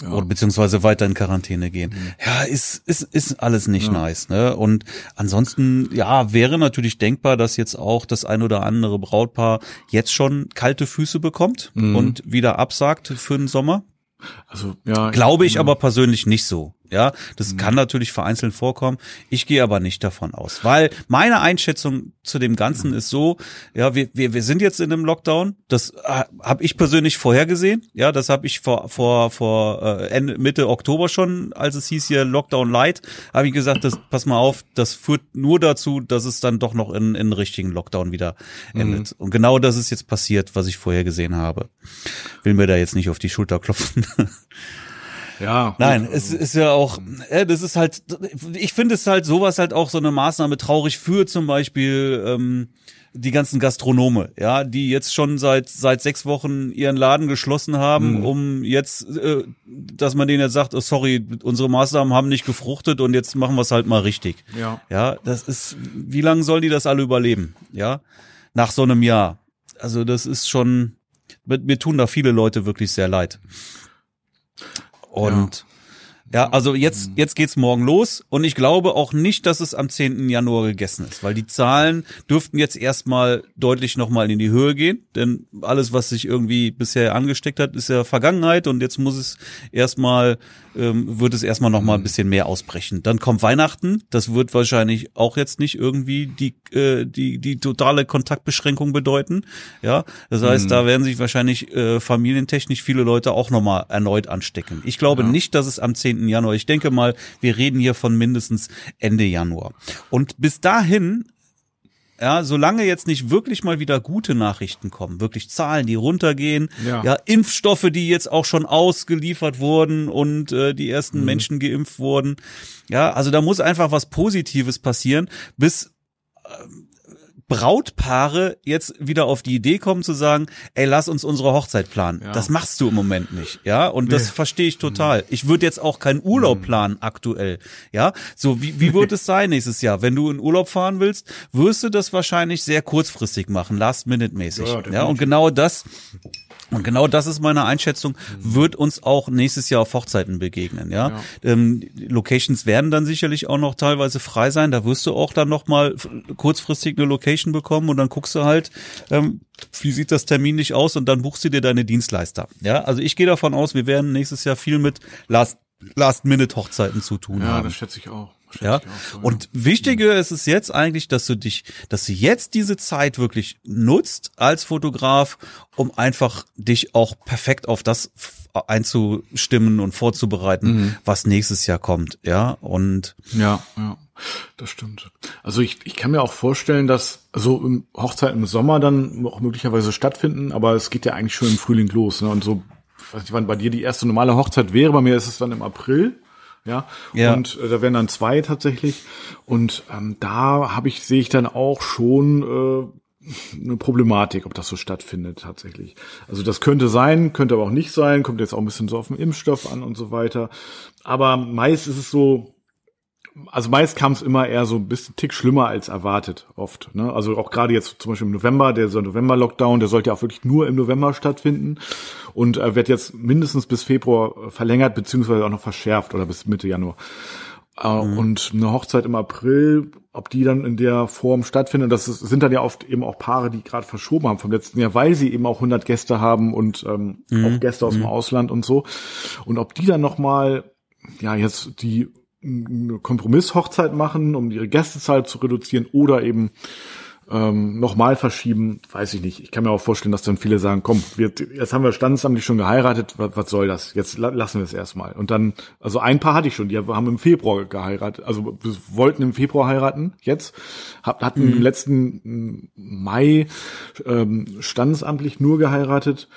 Ja. Oder beziehungsweise weiter in Quarantäne gehen. Mhm. Ja, ist, ist, ist alles nicht ja. nice, ne? Und ansonsten, ja, wäre natürlich denkbar, dass jetzt auch das ein oder andere Brautpaar jetzt schon kalte Füße bekommt mhm. und wieder absagt für den Sommer. Also, ja. Glaube ich ja. aber persönlich nicht so. Ja, das mhm. kann natürlich vereinzelt vorkommen. Ich gehe aber nicht davon aus, weil meine Einschätzung zu dem Ganzen mhm. ist so, ja, wir, wir, wir sind jetzt in einem Lockdown. Das äh, habe ich persönlich vorhergesehen. Ja, das habe ich vor vor vor äh, Ende, Mitte Oktober schon, als es hieß hier Lockdown Light, habe ich gesagt, das pass mal auf, das führt nur dazu, dass es dann doch noch in, in richtigen Lockdown wieder endet. Mhm. Und genau das ist jetzt passiert, was ich vorher gesehen habe. Will mir da jetzt nicht auf die Schulter klopfen. Ja. Nein, es ist ja auch, äh, das ist halt, ich finde es halt sowas halt auch so eine Maßnahme traurig für zum Beispiel ähm, die ganzen Gastronome, ja, die jetzt schon seit seit sechs Wochen ihren Laden geschlossen haben, mhm. um jetzt, äh, dass man denen jetzt sagt, oh, sorry, unsere Maßnahmen haben nicht gefruchtet und jetzt machen wir es halt mal richtig. Ja. Ja, das ist, wie lange sollen die das alle überleben? Ja, nach so einem Jahr. Also das ist schon, mir tun da viele Leute wirklich sehr leid. Und ja. ja, also jetzt, mhm. jetzt geht's morgen los und ich glaube auch nicht, dass es am 10. Januar gegessen ist, weil die Zahlen dürften jetzt erstmal deutlich nochmal in die Höhe gehen, denn alles, was sich irgendwie bisher angesteckt hat, ist ja Vergangenheit und jetzt muss es erstmal ähm, wird es erstmal noch mal ein mhm. bisschen mehr ausbrechen. Dann kommt Weihnachten, das wird wahrscheinlich auch jetzt nicht irgendwie die äh, die die totale Kontaktbeschränkung bedeuten, ja. Das heißt, mhm. da werden sich wahrscheinlich äh, familientechnisch viele Leute auch noch mal erneut anstecken. Ich glaube ja. nicht, dass es am 10. Januar. Ich denke mal, wir reden hier von mindestens Ende Januar. Und bis dahin ja, solange jetzt nicht wirklich mal wieder gute Nachrichten kommen, wirklich Zahlen, die runtergehen, ja, ja Impfstoffe, die jetzt auch schon ausgeliefert wurden und äh, die ersten mhm. Menschen geimpft wurden. Ja, also da muss einfach was Positives passieren, bis äh, Brautpaare jetzt wieder auf die Idee kommen zu sagen, ey, lass uns unsere Hochzeit planen. Ja. Das machst du im Moment nicht, ja? Und nee. das verstehe ich total. Mhm. Ich würde jetzt auch keinen Urlaub mhm. planen aktuell, ja? So, wie, wie wird es sein nächstes Jahr? Wenn du in Urlaub fahren willst, wirst du das wahrscheinlich sehr kurzfristig machen, last-minute-mäßig. Ja, ja, und genau das und genau das ist meine Einschätzung, wird uns auch nächstes Jahr auf Hochzeiten begegnen. Ja, ja. Ähm, Locations werden dann sicherlich auch noch teilweise frei sein. Da wirst du auch dann noch mal kurzfristig eine Location bekommen und dann guckst du halt, ähm, wie sieht das Termin nicht aus und dann buchst du dir deine Dienstleister. Ja, also ich gehe davon aus, wir werden nächstes Jahr viel mit Last Last-Minute-Hochzeiten zu tun ja, haben. Ja, das schätze ich auch. Ja. Und wichtiger ist es jetzt eigentlich, dass du dich, dass du jetzt diese Zeit wirklich nutzt als Fotograf, um einfach dich auch perfekt auf das einzustimmen und vorzubereiten, mhm. was nächstes Jahr kommt. Ja. Und ja, ja. Das stimmt. Also ich, ich kann mir auch vorstellen, dass so im Hochzeiten im Sommer dann auch möglicherweise stattfinden, aber es geht ja eigentlich schon im Frühling los. Ne? Und so, ich weiß nicht, wann bei dir die erste normale Hochzeit wäre, bei mir ist es dann im April. Ja, ja. und äh, da wären dann zwei tatsächlich. Und ähm, da habe ich, sehe ich dann auch schon äh, eine Problematik, ob das so stattfindet tatsächlich. Also das könnte sein, könnte aber auch nicht sein, kommt jetzt auch ein bisschen so auf den Impfstoff an und so weiter. Aber meist ist es so, also meist kam es immer eher so ein bisschen tick schlimmer als erwartet, oft. Ne? Also auch gerade jetzt zum Beispiel im November, der so November-Lockdown, der sollte ja auch wirklich nur im November stattfinden und äh, wird jetzt mindestens bis Februar verlängert, beziehungsweise auch noch verschärft oder bis Mitte Januar. Äh, mhm. Und eine Hochzeit im April, ob die dann in der Form stattfindet, das sind dann ja oft eben auch Paare, die gerade verschoben haben vom letzten Jahr, weil sie eben auch 100 Gäste haben und ähm, mhm. auch Gäste aus mhm. dem Ausland und so. Und ob die dann nochmal, ja, jetzt die eine Kompromisshochzeit machen, um ihre Gästezahl zu reduzieren oder eben ähm, nochmal verschieben, weiß ich nicht. Ich kann mir auch vorstellen, dass dann viele sagen, komm, wir, jetzt haben wir standesamtlich schon geheiratet, was, was soll das? Jetzt la lassen wir es erstmal. Und dann, also ein paar hatte ich schon, die haben im Februar geheiratet, also wir wollten im Februar heiraten, jetzt, hatten mhm. im letzten Mai ähm, standesamtlich nur geheiratet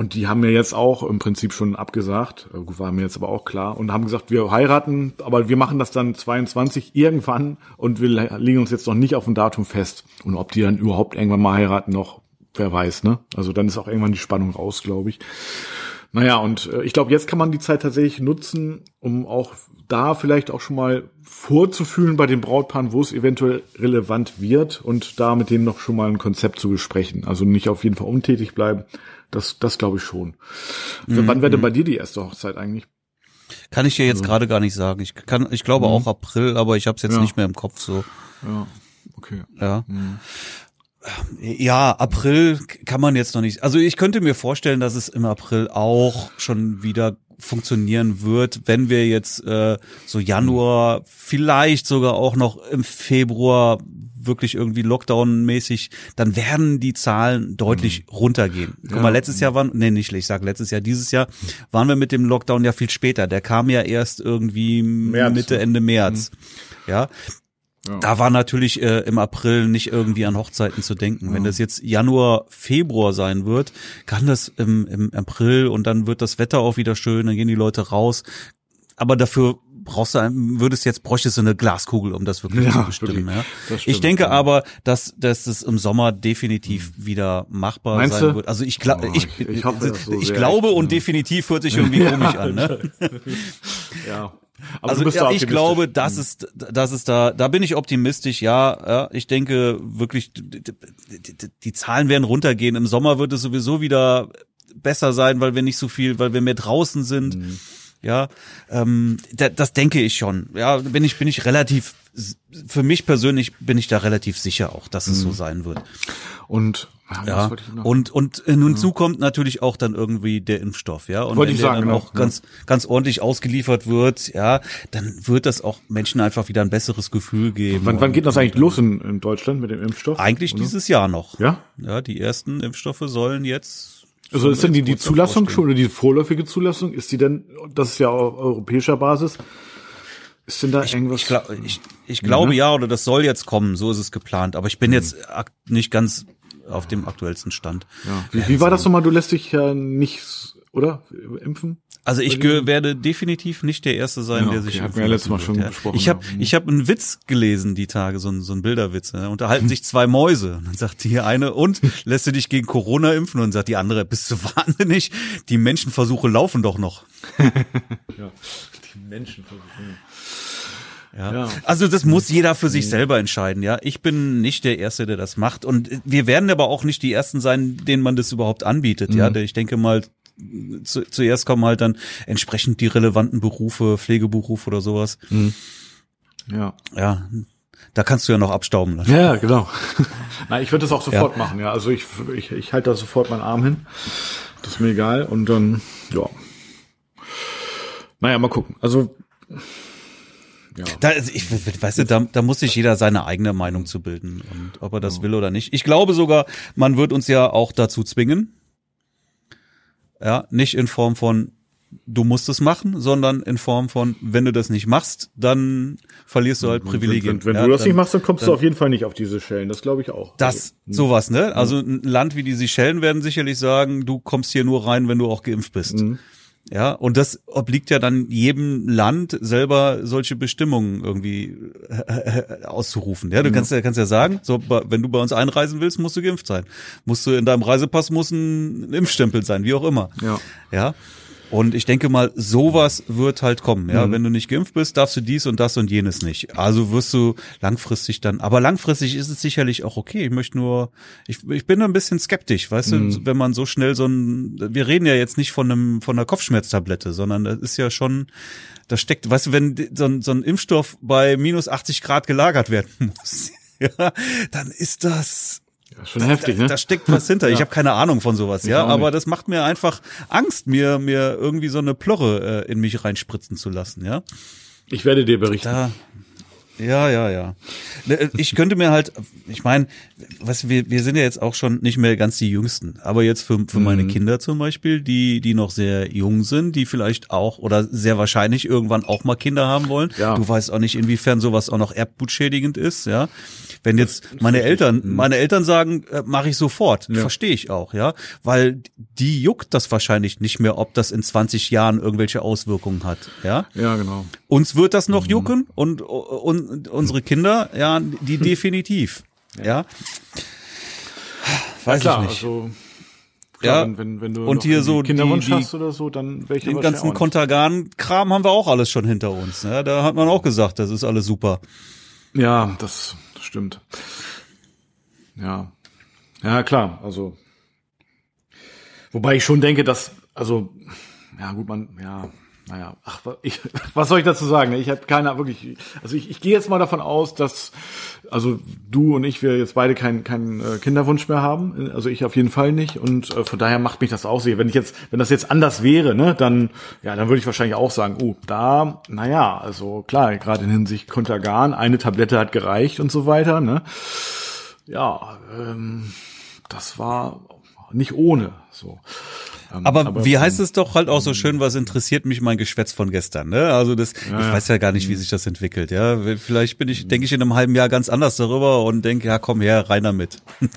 und die haben mir jetzt auch im Prinzip schon abgesagt, äh, war mir jetzt aber auch klar, und haben gesagt, wir heiraten, aber wir machen das dann 22 irgendwann und wir legen uns jetzt noch nicht auf ein Datum fest. Und ob die dann überhaupt irgendwann mal heiraten noch, wer weiß, ne? Also dann ist auch irgendwann die Spannung raus, glaube ich. Naja, und äh, ich glaube, jetzt kann man die Zeit tatsächlich nutzen, um auch da vielleicht auch schon mal vorzufühlen bei den Brautpaaren, wo es eventuell relevant wird und da mit denen noch schon mal ein Konzept zu besprechen. Also nicht auf jeden Fall untätig bleiben, das, das glaube ich schon. Mhm. Wann wäre denn bei dir die erste Hochzeit eigentlich? Kann ich dir jetzt also. gerade gar nicht sagen. Ich kann, ich glaube mhm. auch April, aber ich habe es jetzt ja. nicht mehr im Kopf so. Ja, okay. Ja. Mhm. Ja, April kann man jetzt noch nicht. Also ich könnte mir vorstellen, dass es im April auch schon wieder funktionieren wird, wenn wir jetzt äh, so Januar, vielleicht sogar auch noch im Februar wirklich irgendwie Lockdown-mäßig, dann werden die Zahlen deutlich mhm. runtergehen. Guck ja. mal, letztes Jahr waren, nee, nicht, ich sage letztes Jahr, dieses Jahr waren wir mit dem Lockdown ja viel später. Der kam ja erst irgendwie März. Mitte, Ende März. Mhm. Ja, ja. Da war natürlich äh, im April nicht irgendwie an Hochzeiten zu denken. Ja. Wenn das jetzt Januar, Februar sein wird, kann das im, im April und dann wird das Wetter auch wieder schön, dann gehen die Leute raus. Aber dafür brauchst du, würdest jetzt bräuchtest du eine Glaskugel, um das wirklich ja, zu bestimmen. Wirklich. Ja. Ich denke ja. aber, dass, dass es im Sommer definitiv hm. wieder machbar Meinst sein du? wird. Also ich, glaub, oh, ich, ich, ich, so ich glaube und definitiv hört sich irgendwie komisch an. Ne? ja. Aber also ja, ich glaube, das ist, das ist da, da bin ich optimistisch. Ja, ja ich denke wirklich, die, die, die Zahlen werden runtergehen. Im Sommer wird es sowieso wieder besser sein, weil wir nicht so viel, weil wir mehr draußen sind. Mhm. Ja, ähm, da, das denke ich schon. Ja, bin ich bin ich relativ. Für mich persönlich bin ich da relativ sicher auch, dass es mhm. so sein wird. Und ja, und und äh, nun ja. kommt natürlich auch dann irgendwie der Impfstoff, ja, und Wollte wenn der sagen, dann genau. auch ganz ganz ordentlich ausgeliefert wird, ja, dann wird das auch Menschen einfach wieder ein besseres Gefühl geben. Wann, wann geht das eigentlich los in, in Deutschland mit dem Impfstoff? Eigentlich oder? dieses Jahr noch. Ja, ja, die ersten Impfstoffe sollen jetzt also ist denn die, die Zulassung schon oder die vorläufige Zulassung, ist die denn, das ist ja auf europäischer Basis, ist denn da ich, irgendwas? Ich, glaub, ich, ich glaube ja, oder das soll jetzt kommen, so ist es geplant. Aber ich bin mhm. jetzt nicht ganz auf dem aktuellsten Stand. Ja. Wie, wie war das nochmal? Du lässt dich ja nicht, oder? Impfen? Also ich werde definitiv nicht der Erste sein, ja, der sich. Okay, wir ja letztes Mal schon ja. gesprochen. Ich habe ich hab einen Witz gelesen die Tage, so ein, so ein Bilderwitz. Ne? Unterhalten sich zwei Mäuse. Und dann sagt die eine, und lässt du dich gegen Corona impfen? Und sagt die andere, bist du wahnsinnig? Die Menschenversuche laufen doch noch. ja, die Menschenversuche. Ja. ja. Also das muss jeder für sich selber entscheiden, ja. Ich bin nicht der Erste, der das macht. Und wir werden aber auch nicht die Ersten sein, denen man das überhaupt anbietet, mhm. ja. Ich denke mal, zu, zuerst kommen halt dann entsprechend die relevanten Berufe, Pflegeberuf oder sowas. Mhm. Ja. Ja. Da kannst du ja noch abstauben. Dann. Ja, genau. Na, ich würde das auch sofort ja. machen, ja. Also ich, ich, ich halte da sofort meinen Arm hin. Das ist mir egal. Und dann, ja. Naja, mal gucken. Also ja. Da, ich, weißt du, da, da muss sich jeder seine eigene Meinung zu bilden und ob er das ja. will oder nicht. Ich glaube sogar, man wird uns ja auch dazu zwingen. Ja, nicht in Form von du musst es machen, sondern in Form von wenn du das nicht machst, dann verlierst du halt Privilegien. Wenn, wenn, wenn ja, du das dann, nicht machst, dann kommst dann, du auf jeden Fall nicht auf diese Schellen. Das glaube ich auch. Das also, sowas, ne? Also ein Land wie die Seychellen werden sicherlich sagen, du kommst hier nur rein, wenn du auch geimpft bist. Mhm. Ja, und das obliegt ja dann jedem Land selber solche Bestimmungen irgendwie äh, auszurufen. Ja, du mhm. kannst ja kannst ja sagen, so wenn du bei uns einreisen willst, musst du geimpft sein. Musst du in deinem Reisepass muss ein Impfstempel sein, wie auch immer. Ja. Ja. Und ich denke mal, sowas wird halt kommen. Ja, mhm. wenn du nicht geimpft bist, darfst du dies und das und jenes nicht. Also wirst du langfristig dann, aber langfristig ist es sicherlich auch okay. Ich möchte nur, ich, ich bin ein bisschen skeptisch, weißt mhm. du, wenn man so schnell so ein, wir reden ja jetzt nicht von einem, von einer Kopfschmerztablette, sondern das ist ja schon, da steckt, weißt du, wenn so ein, so ein Impfstoff bei minus 80 Grad gelagert werden muss, ja, dann ist das, schon da, heftig, ne? Da, da steckt was hinter. Ja. Ich habe keine Ahnung von sowas, ich ja, aber nicht. das macht mir einfach Angst, mir mir irgendwie so eine Plorre äh, in mich reinspritzen zu lassen, ja. Ich werde dir berichten. Da, ja, ja, ja. Ne, äh, ich könnte mir halt, ich meine, was wir wir sind ja jetzt auch schon nicht mehr ganz die Jüngsten, aber jetzt für für mhm. meine Kinder zum Beispiel, die die noch sehr jung sind, die vielleicht auch oder sehr wahrscheinlich irgendwann auch mal Kinder haben wollen. Ja. Du weißt auch nicht, inwiefern sowas auch noch erbgutschädigend ist, ja. Wenn jetzt meine Eltern, mhm. meine Eltern sagen, äh, mache ich sofort, ja. verstehe ich auch, ja, weil die juckt das wahrscheinlich nicht mehr, ob das in 20 Jahren irgendwelche Auswirkungen hat, ja. Ja, genau. Uns wird das noch mhm. jucken und, und unsere Kinder, ja, die definitiv, ja. ja. Weiß ja, klar, ich nicht. Also Klar, ja, wenn, wenn, wenn du und hier so Kinderwunsch die, die, hast oder so, dann welche Den ganzen Kontergan-Kram haben wir auch alles schon hinter uns. Ja, da hat man auch gesagt, das ist alles super. Ja, das stimmt. Ja. Ja, klar, also. Wobei ich schon denke, dass, also, ja gut, man, ja, naja, ach, ich, was soll ich dazu sagen? Ich habe keiner wirklich, also ich, ich gehe jetzt mal davon aus, dass, also du und ich, wir jetzt beide keinen keinen äh, Kinderwunsch mehr haben, also ich auf jeden Fall nicht und äh, von daher macht mich das auch sehr. Wenn ich jetzt, wenn das jetzt anders wäre, ne, dann, ja, dann würde ich wahrscheinlich auch sagen, oh, da, naja, also klar, gerade in Hinsicht Kontergan, eine Tablette hat gereicht und so weiter, ne, ja, ähm, das war nicht ohne, so. Ähm, aber, aber, wie heißt es doch halt auch so schön, was interessiert mich mein Geschwätz von gestern, ne? Also das, ja, ich weiß ja gar nicht, wie mhm. sich das entwickelt, ja. Vielleicht bin ich, denke ich in einem halben Jahr ganz anders darüber und denke, ja, komm her, rein damit.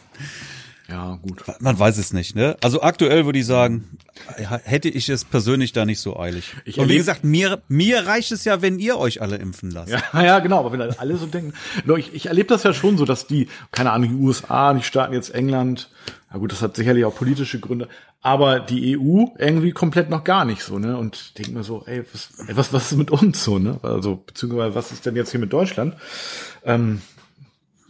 Ja, gut. Man weiß es nicht, ne? Also aktuell würde ich sagen, hätte ich es persönlich da nicht so eilig. Ich und wie gesagt, mir, mir reicht es ja, wenn ihr euch alle impfen lasst. Ja, ja genau, aber wenn alle so denken. Ich, ich erlebe das ja schon so, dass die, keine Ahnung, die USA, die Staaten jetzt England, na gut, das hat sicherlich auch politische Gründe, aber die EU irgendwie komplett noch gar nicht so, ne? Und denken mir so, ey, was, ey, was, was ist mit uns so, ne? Also, beziehungsweise, was ist denn jetzt hier mit Deutschland? Ähm,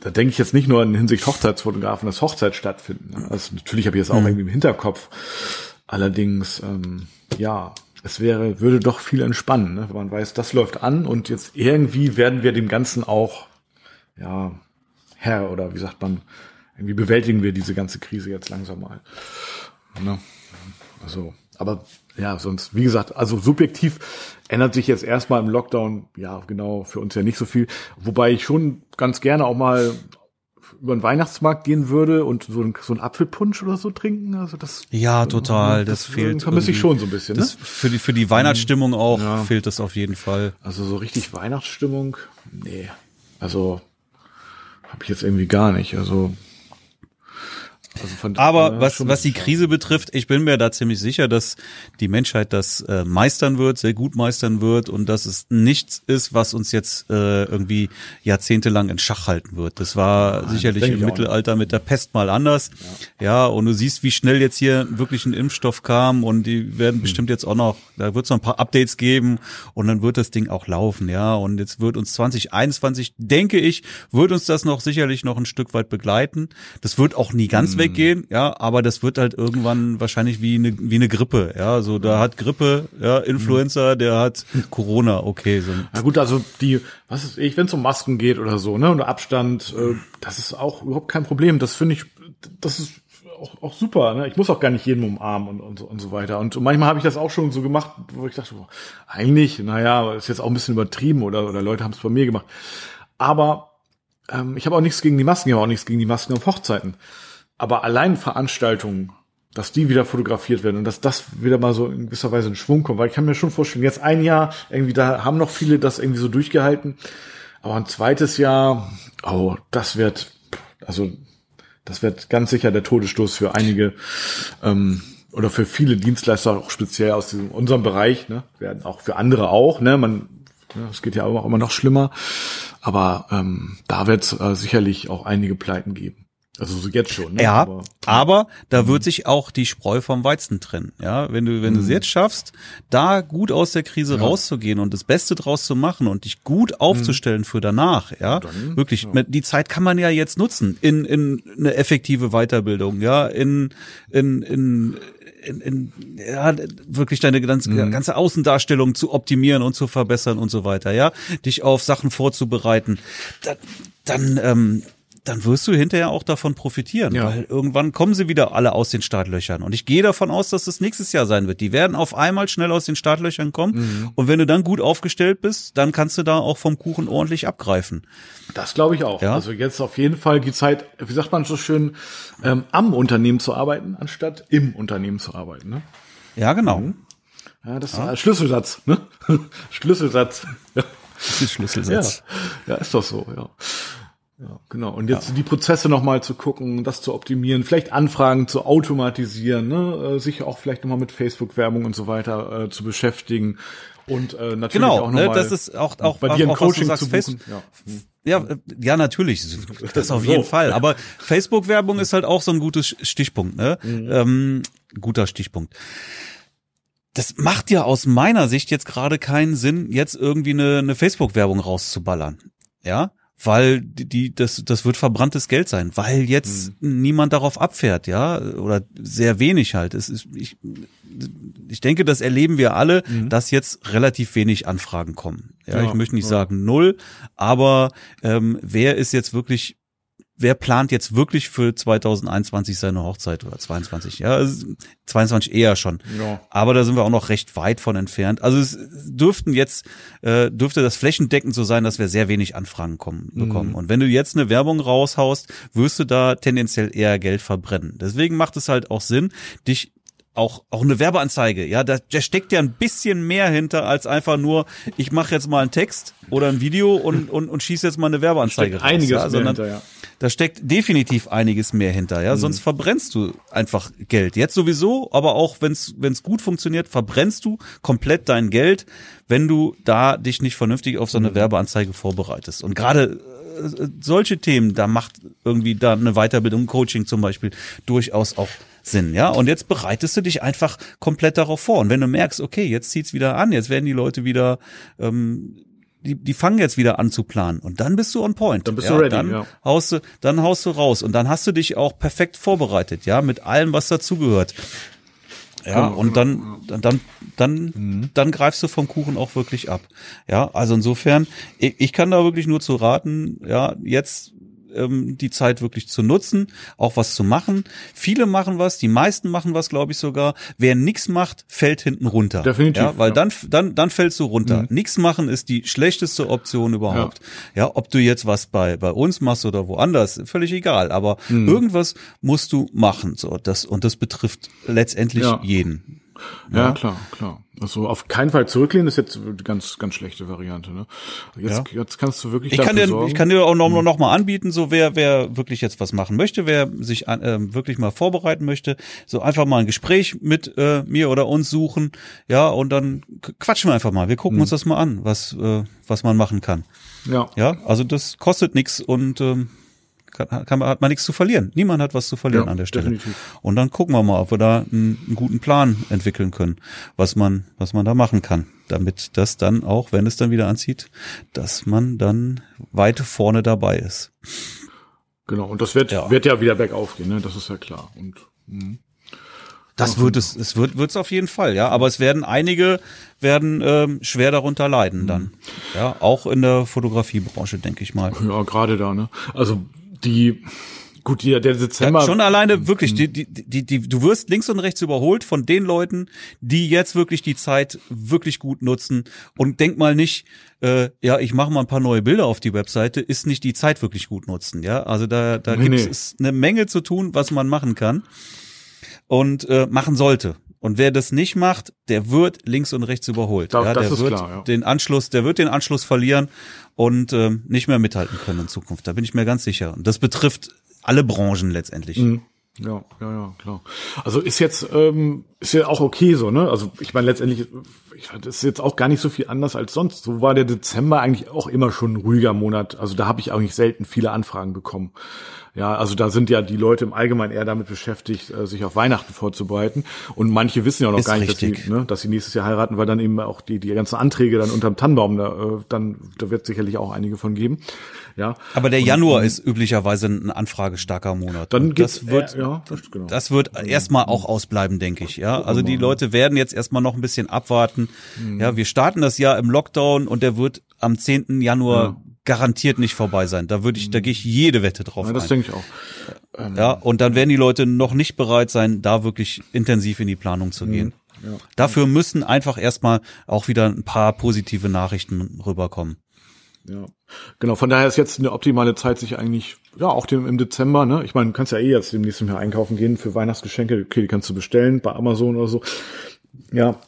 da denke ich jetzt nicht nur in Hinsicht Hochzeitsfotografen, dass Hochzeit stattfinden. Ne? Also natürlich habe ich das auch mhm. irgendwie im Hinterkopf. Allerdings, ähm, ja, es wäre, würde doch viel entspannen, ne? wenn man weiß, das läuft an und jetzt irgendwie werden wir dem Ganzen auch, ja, Herr oder wie sagt man, irgendwie bewältigen wir diese ganze Krise jetzt langsam mal. Ne? Also, aber ja, sonst, wie gesagt, also subjektiv ändert sich jetzt erstmal im Lockdown, ja, genau, für uns ja nicht so viel. Wobei ich schon ganz gerne auch mal über den Weihnachtsmarkt gehen würde und so ein, so ein Apfelpunsch oder so trinken. Also das ja total, das, das fehlt. Vermisse ich schon so ein bisschen. Das, ne? Für die für die Weihnachtsstimmung auch ja. fehlt das auf jeden Fall. Also so richtig Weihnachtsstimmung, nee. Also habe ich jetzt irgendwie gar nicht. Also also von, Aber ja, was, was die Krise betrifft, ich bin mir da ziemlich sicher, dass die Menschheit das äh, meistern wird, sehr gut meistern wird und dass es nichts ist, was uns jetzt äh, irgendwie jahrzehntelang in Schach halten wird. Das war Nein, sicherlich im Mittelalter mit der Pest mal anders. Ja. ja. und du siehst, wie schnell jetzt hier wirklich ein Impfstoff kam und die werden hm. bestimmt jetzt auch noch, da wird es noch ein paar Updates geben und dann wird das Ding auch laufen, ja. Und jetzt wird uns 2021, denke ich, wird uns das noch sicherlich noch ein Stück weit begleiten. Das wird auch nie ganz mhm weggehen, ja, aber das wird halt irgendwann wahrscheinlich wie eine wie eine Grippe, ja, so da hat Grippe, ja, Influencer, der hat Corona, okay, so. Na gut, also die, was ist ich, wenn es um Masken geht oder so, ne, und Abstand, äh, das ist auch überhaupt kein Problem. Das finde ich, das ist auch, auch super. Ne? Ich muss auch gar nicht jeden umarmen und, und, so, und so weiter. Und manchmal habe ich das auch schon so gemacht, wo ich dachte, boah, eigentlich, naja, ist jetzt auch ein bisschen übertrieben oder, oder Leute haben es bei mir gemacht. Aber ähm, ich habe auch nichts gegen die Masken, ich habe auch nichts gegen die Masken auf Hochzeiten. Aber allein Veranstaltungen, dass die wieder fotografiert werden und dass das wieder mal so in gewisser Weise in Schwung kommt, weil ich kann mir schon vorstellen, jetzt ein Jahr, irgendwie, da haben noch viele das irgendwie so durchgehalten. Aber ein zweites Jahr, oh, das wird, also, das wird ganz sicher der Todesstoß für einige, ähm, oder für viele Dienstleister, auch speziell aus diesem, unserem Bereich, ne, werden auch für andere auch, ne, man, ne, es geht ja auch immer noch schlimmer, aber ähm, da wird es äh, sicherlich auch einige Pleiten geben. Also so jetzt schon. Ne? Ja, aber, aber da wird sich auch die Spreu vom Weizen trennen. Ja, wenn du wenn du es mhm. jetzt schaffst, da gut aus der Krise ja. rauszugehen und das Beste draus zu machen und dich gut aufzustellen mhm. für danach. Ja, Dann, wirklich. Ja. Die Zeit kann man ja jetzt nutzen in in eine effektive Weiterbildung. Ja, in in in in, in, ja, wirklich deine ganze, mhm. ganze Außendarstellung zu optimieren und zu verbessern und so weiter, ja, dich auf Sachen vorzubereiten, dann, dann ähm, dann wirst du hinterher auch davon profitieren, ja. weil irgendwann kommen sie wieder alle aus den Startlöchern. Und ich gehe davon aus, dass das nächstes Jahr sein wird. Die werden auf einmal schnell aus den Startlöchern kommen. Mhm. Und wenn du dann gut aufgestellt bist, dann kannst du da auch vom Kuchen ordentlich abgreifen. Das glaube ich auch. Ja? Also jetzt auf jeden Fall die Zeit, wie sagt man so schön, ähm, am Unternehmen zu arbeiten, anstatt im Unternehmen zu arbeiten. Ne? Ja, genau. Mhm. Ja, das ja. ist ein Schlüsselsatz, ne? Schlüsselsatz. Ja. Das ist Schlüsselsatz. Ja. ja, ist doch so, ja. Ja, genau. Und jetzt ja. die Prozesse nochmal zu gucken, das zu optimieren, vielleicht Anfragen zu automatisieren, ne? Äh, sich auch vielleicht nochmal mit Facebook-Werbung und so weiter äh, zu beschäftigen. Und äh, natürlich genau, auch nochmal ne, das ist auch, auch bei dir ein Coaching sagst, zu buchen. Ja. Ja, äh, ja, natürlich. Das auf jeden so. Fall. Aber Facebook-Werbung ist halt auch so ein gutes Stichpunkt, ne? Mhm. Ähm, guter Stichpunkt. Das macht ja aus meiner Sicht jetzt gerade keinen Sinn, jetzt irgendwie eine, eine Facebook-Werbung rauszuballern. Ja, weil die, die das das wird verbranntes Geld sein, weil jetzt mhm. niemand darauf abfährt, ja, oder sehr wenig halt. Es ist ich ich denke, das erleben wir alle, mhm. dass jetzt relativ wenig Anfragen kommen. Ja, ja ich möchte nicht ja. sagen null, aber ähm, wer ist jetzt wirklich wer plant jetzt wirklich für 2021 seine Hochzeit oder 22? Ja, 22 eher schon. Ja. Aber da sind wir auch noch recht weit von entfernt. Also es dürften jetzt äh, dürfte das flächendeckend so sein, dass wir sehr wenig Anfragen kommen, bekommen. Mhm. Und wenn du jetzt eine Werbung raushaust, wirst du da tendenziell eher Geld verbrennen. Deswegen macht es halt auch Sinn, dich auch auch eine Werbeanzeige, ja, da, da steckt ja ein bisschen mehr hinter als einfach nur, ich mache jetzt mal einen Text oder ein Video und und, und schieße jetzt mal eine Werbeanzeige raus, einiges ja, sondern hinter, ja. da steckt definitiv einiges mehr hinter, ja, mhm. sonst verbrennst du einfach Geld. Jetzt sowieso, aber auch wenn's wenn's gut funktioniert, verbrennst du komplett dein Geld, wenn du da dich nicht vernünftig auf so eine mhm. Werbeanzeige vorbereitest. Und gerade äh, solche Themen, da macht irgendwie da eine Weiterbildung, Coaching zum Beispiel durchaus auch Sinn, ja. Und jetzt bereitest du dich einfach komplett darauf vor. Und wenn du merkst, okay, jetzt zieht's wieder an, jetzt werden die Leute wieder, ähm, die, die fangen jetzt wieder an zu planen und dann bist du on point. Dann bist ja, du ready. Dann ja. haust du, dann haust du raus und dann hast du dich auch perfekt vorbereitet, ja, mit allem, was dazugehört. Ja, und dann, dann, dann, dann, mhm. dann greifst du vom Kuchen auch wirklich ab. Ja, also insofern, ich, ich kann da wirklich nur zu raten, ja, jetzt ähm, die Zeit wirklich zu nutzen, auch was zu machen. Viele machen was, die meisten machen was, glaube ich sogar. Wer nichts macht, fällt hinten runter. Definitiv. Ja, weil ja. dann, dann, dann fällst du runter. Mhm. Nichts machen ist die schlechteste Option überhaupt. Ja. ja, ob du jetzt was bei, bei uns machst oder woanders, völlig egal. Aber mhm. irgendwas musst du machen. So, das, und das betrifft letztendlich jeden. Ja, ja, klar, klar. Also auf keinen Fall zurücklehnen ist jetzt eine ganz, ganz schlechte Variante. Ne? Jetzt, ja. jetzt kannst du wirklich ich kann dir, sorgen. Ich kann dir auch noch, hm. noch mal anbieten, so wer, wer wirklich jetzt was machen möchte, wer sich an, äh, wirklich mal vorbereiten möchte, so einfach mal ein Gespräch mit äh, mir oder uns suchen, ja, und dann quatschen wir einfach mal. Wir gucken hm. uns das mal an, was, äh, was man machen kann. Ja. Ja, also das kostet nichts und ähm, kann, kann, hat man nichts zu verlieren. Niemand hat was zu verlieren ja, an der Stelle. Definitiv. Und dann gucken wir mal, ob wir da einen, einen, guten Plan entwickeln können, was man, was man da machen kann, damit das dann auch, wenn es dann wieder anzieht, dass man dann weit vorne dabei ist. Genau. Und das wird, ja. wird ja wieder bergauf gehen, ne? Das ist ja klar. Und, mh. Das wird es, es wird wird's auf jeden Fall, ja. Aber es werden einige werden ähm, schwer darunter leiden dann, ja. Auch in der Fotografiebranche, denke ich mal. Ja, gerade da, ne. Also die Gut, der, der Dezember. Ja, schon alleine wirklich, die, die, die, die, du wirst links und rechts überholt von den Leuten, die jetzt wirklich die Zeit wirklich gut nutzen. Und denk mal nicht, äh, ja, ich mache mal ein paar neue Bilder auf die Webseite, ist nicht die Zeit wirklich gut nutzen. Ja, also da, da nee, gibt es nee. eine Menge zu tun, was man machen kann und äh, machen sollte. Und wer das nicht macht, der wird links und rechts überholt. Da, ja, der wird klar, ja. den Anschluss, der wird den Anschluss verlieren und ähm, nicht mehr mithalten können in Zukunft. Da bin ich mir ganz sicher. Und das betrifft alle Branchen letztendlich. Mhm. Ja, ja, ja, klar. Also ist jetzt ähm, ist ja auch okay so, ne? Also ich meine letztendlich, ich fand das ist jetzt auch gar nicht so viel anders als sonst. So war der Dezember eigentlich auch immer schon ein ruhiger Monat. Also da habe ich eigentlich selten viele Anfragen bekommen. Ja, also da sind ja die Leute im Allgemeinen eher damit beschäftigt, äh, sich auf Weihnachten vorzubereiten. Und manche wissen ja noch Ist gar nicht, dass sie, ne, dass sie nächstes Jahr heiraten, weil dann eben auch die, die ganzen Anträge dann unterm Tannenbaum, da, äh, dann, da wird sicherlich auch einige von geben. Ja. Aber der Januar und, ist üblicherweise ein anfragestarker Monat. Dann das wird, äh, ja, das, genau. das wird erstmal auch ausbleiben, denke ich. Ja, also die Leute werden jetzt erstmal noch ein bisschen abwarten. Mhm. Ja, wir starten das Jahr im Lockdown und der wird am 10. Januar ja garantiert nicht vorbei sein. Da würde ich, da gehe ich jede Wette drauf ja, das denke ich auch. Ähm, ja, und dann werden die Leute noch nicht bereit sein, da wirklich intensiv in die Planung zu gehen. Mhm, ja. Dafür müssen einfach erstmal auch wieder ein paar positive Nachrichten rüberkommen. Ja, genau. Von daher ist jetzt eine optimale Zeit, sich eigentlich, ja, auch dem, im Dezember, ne? Ich meine, du kannst ja eh jetzt demnächst Jahr einkaufen gehen für Weihnachtsgeschenke. Okay, die kannst du bestellen bei Amazon oder so. Ja,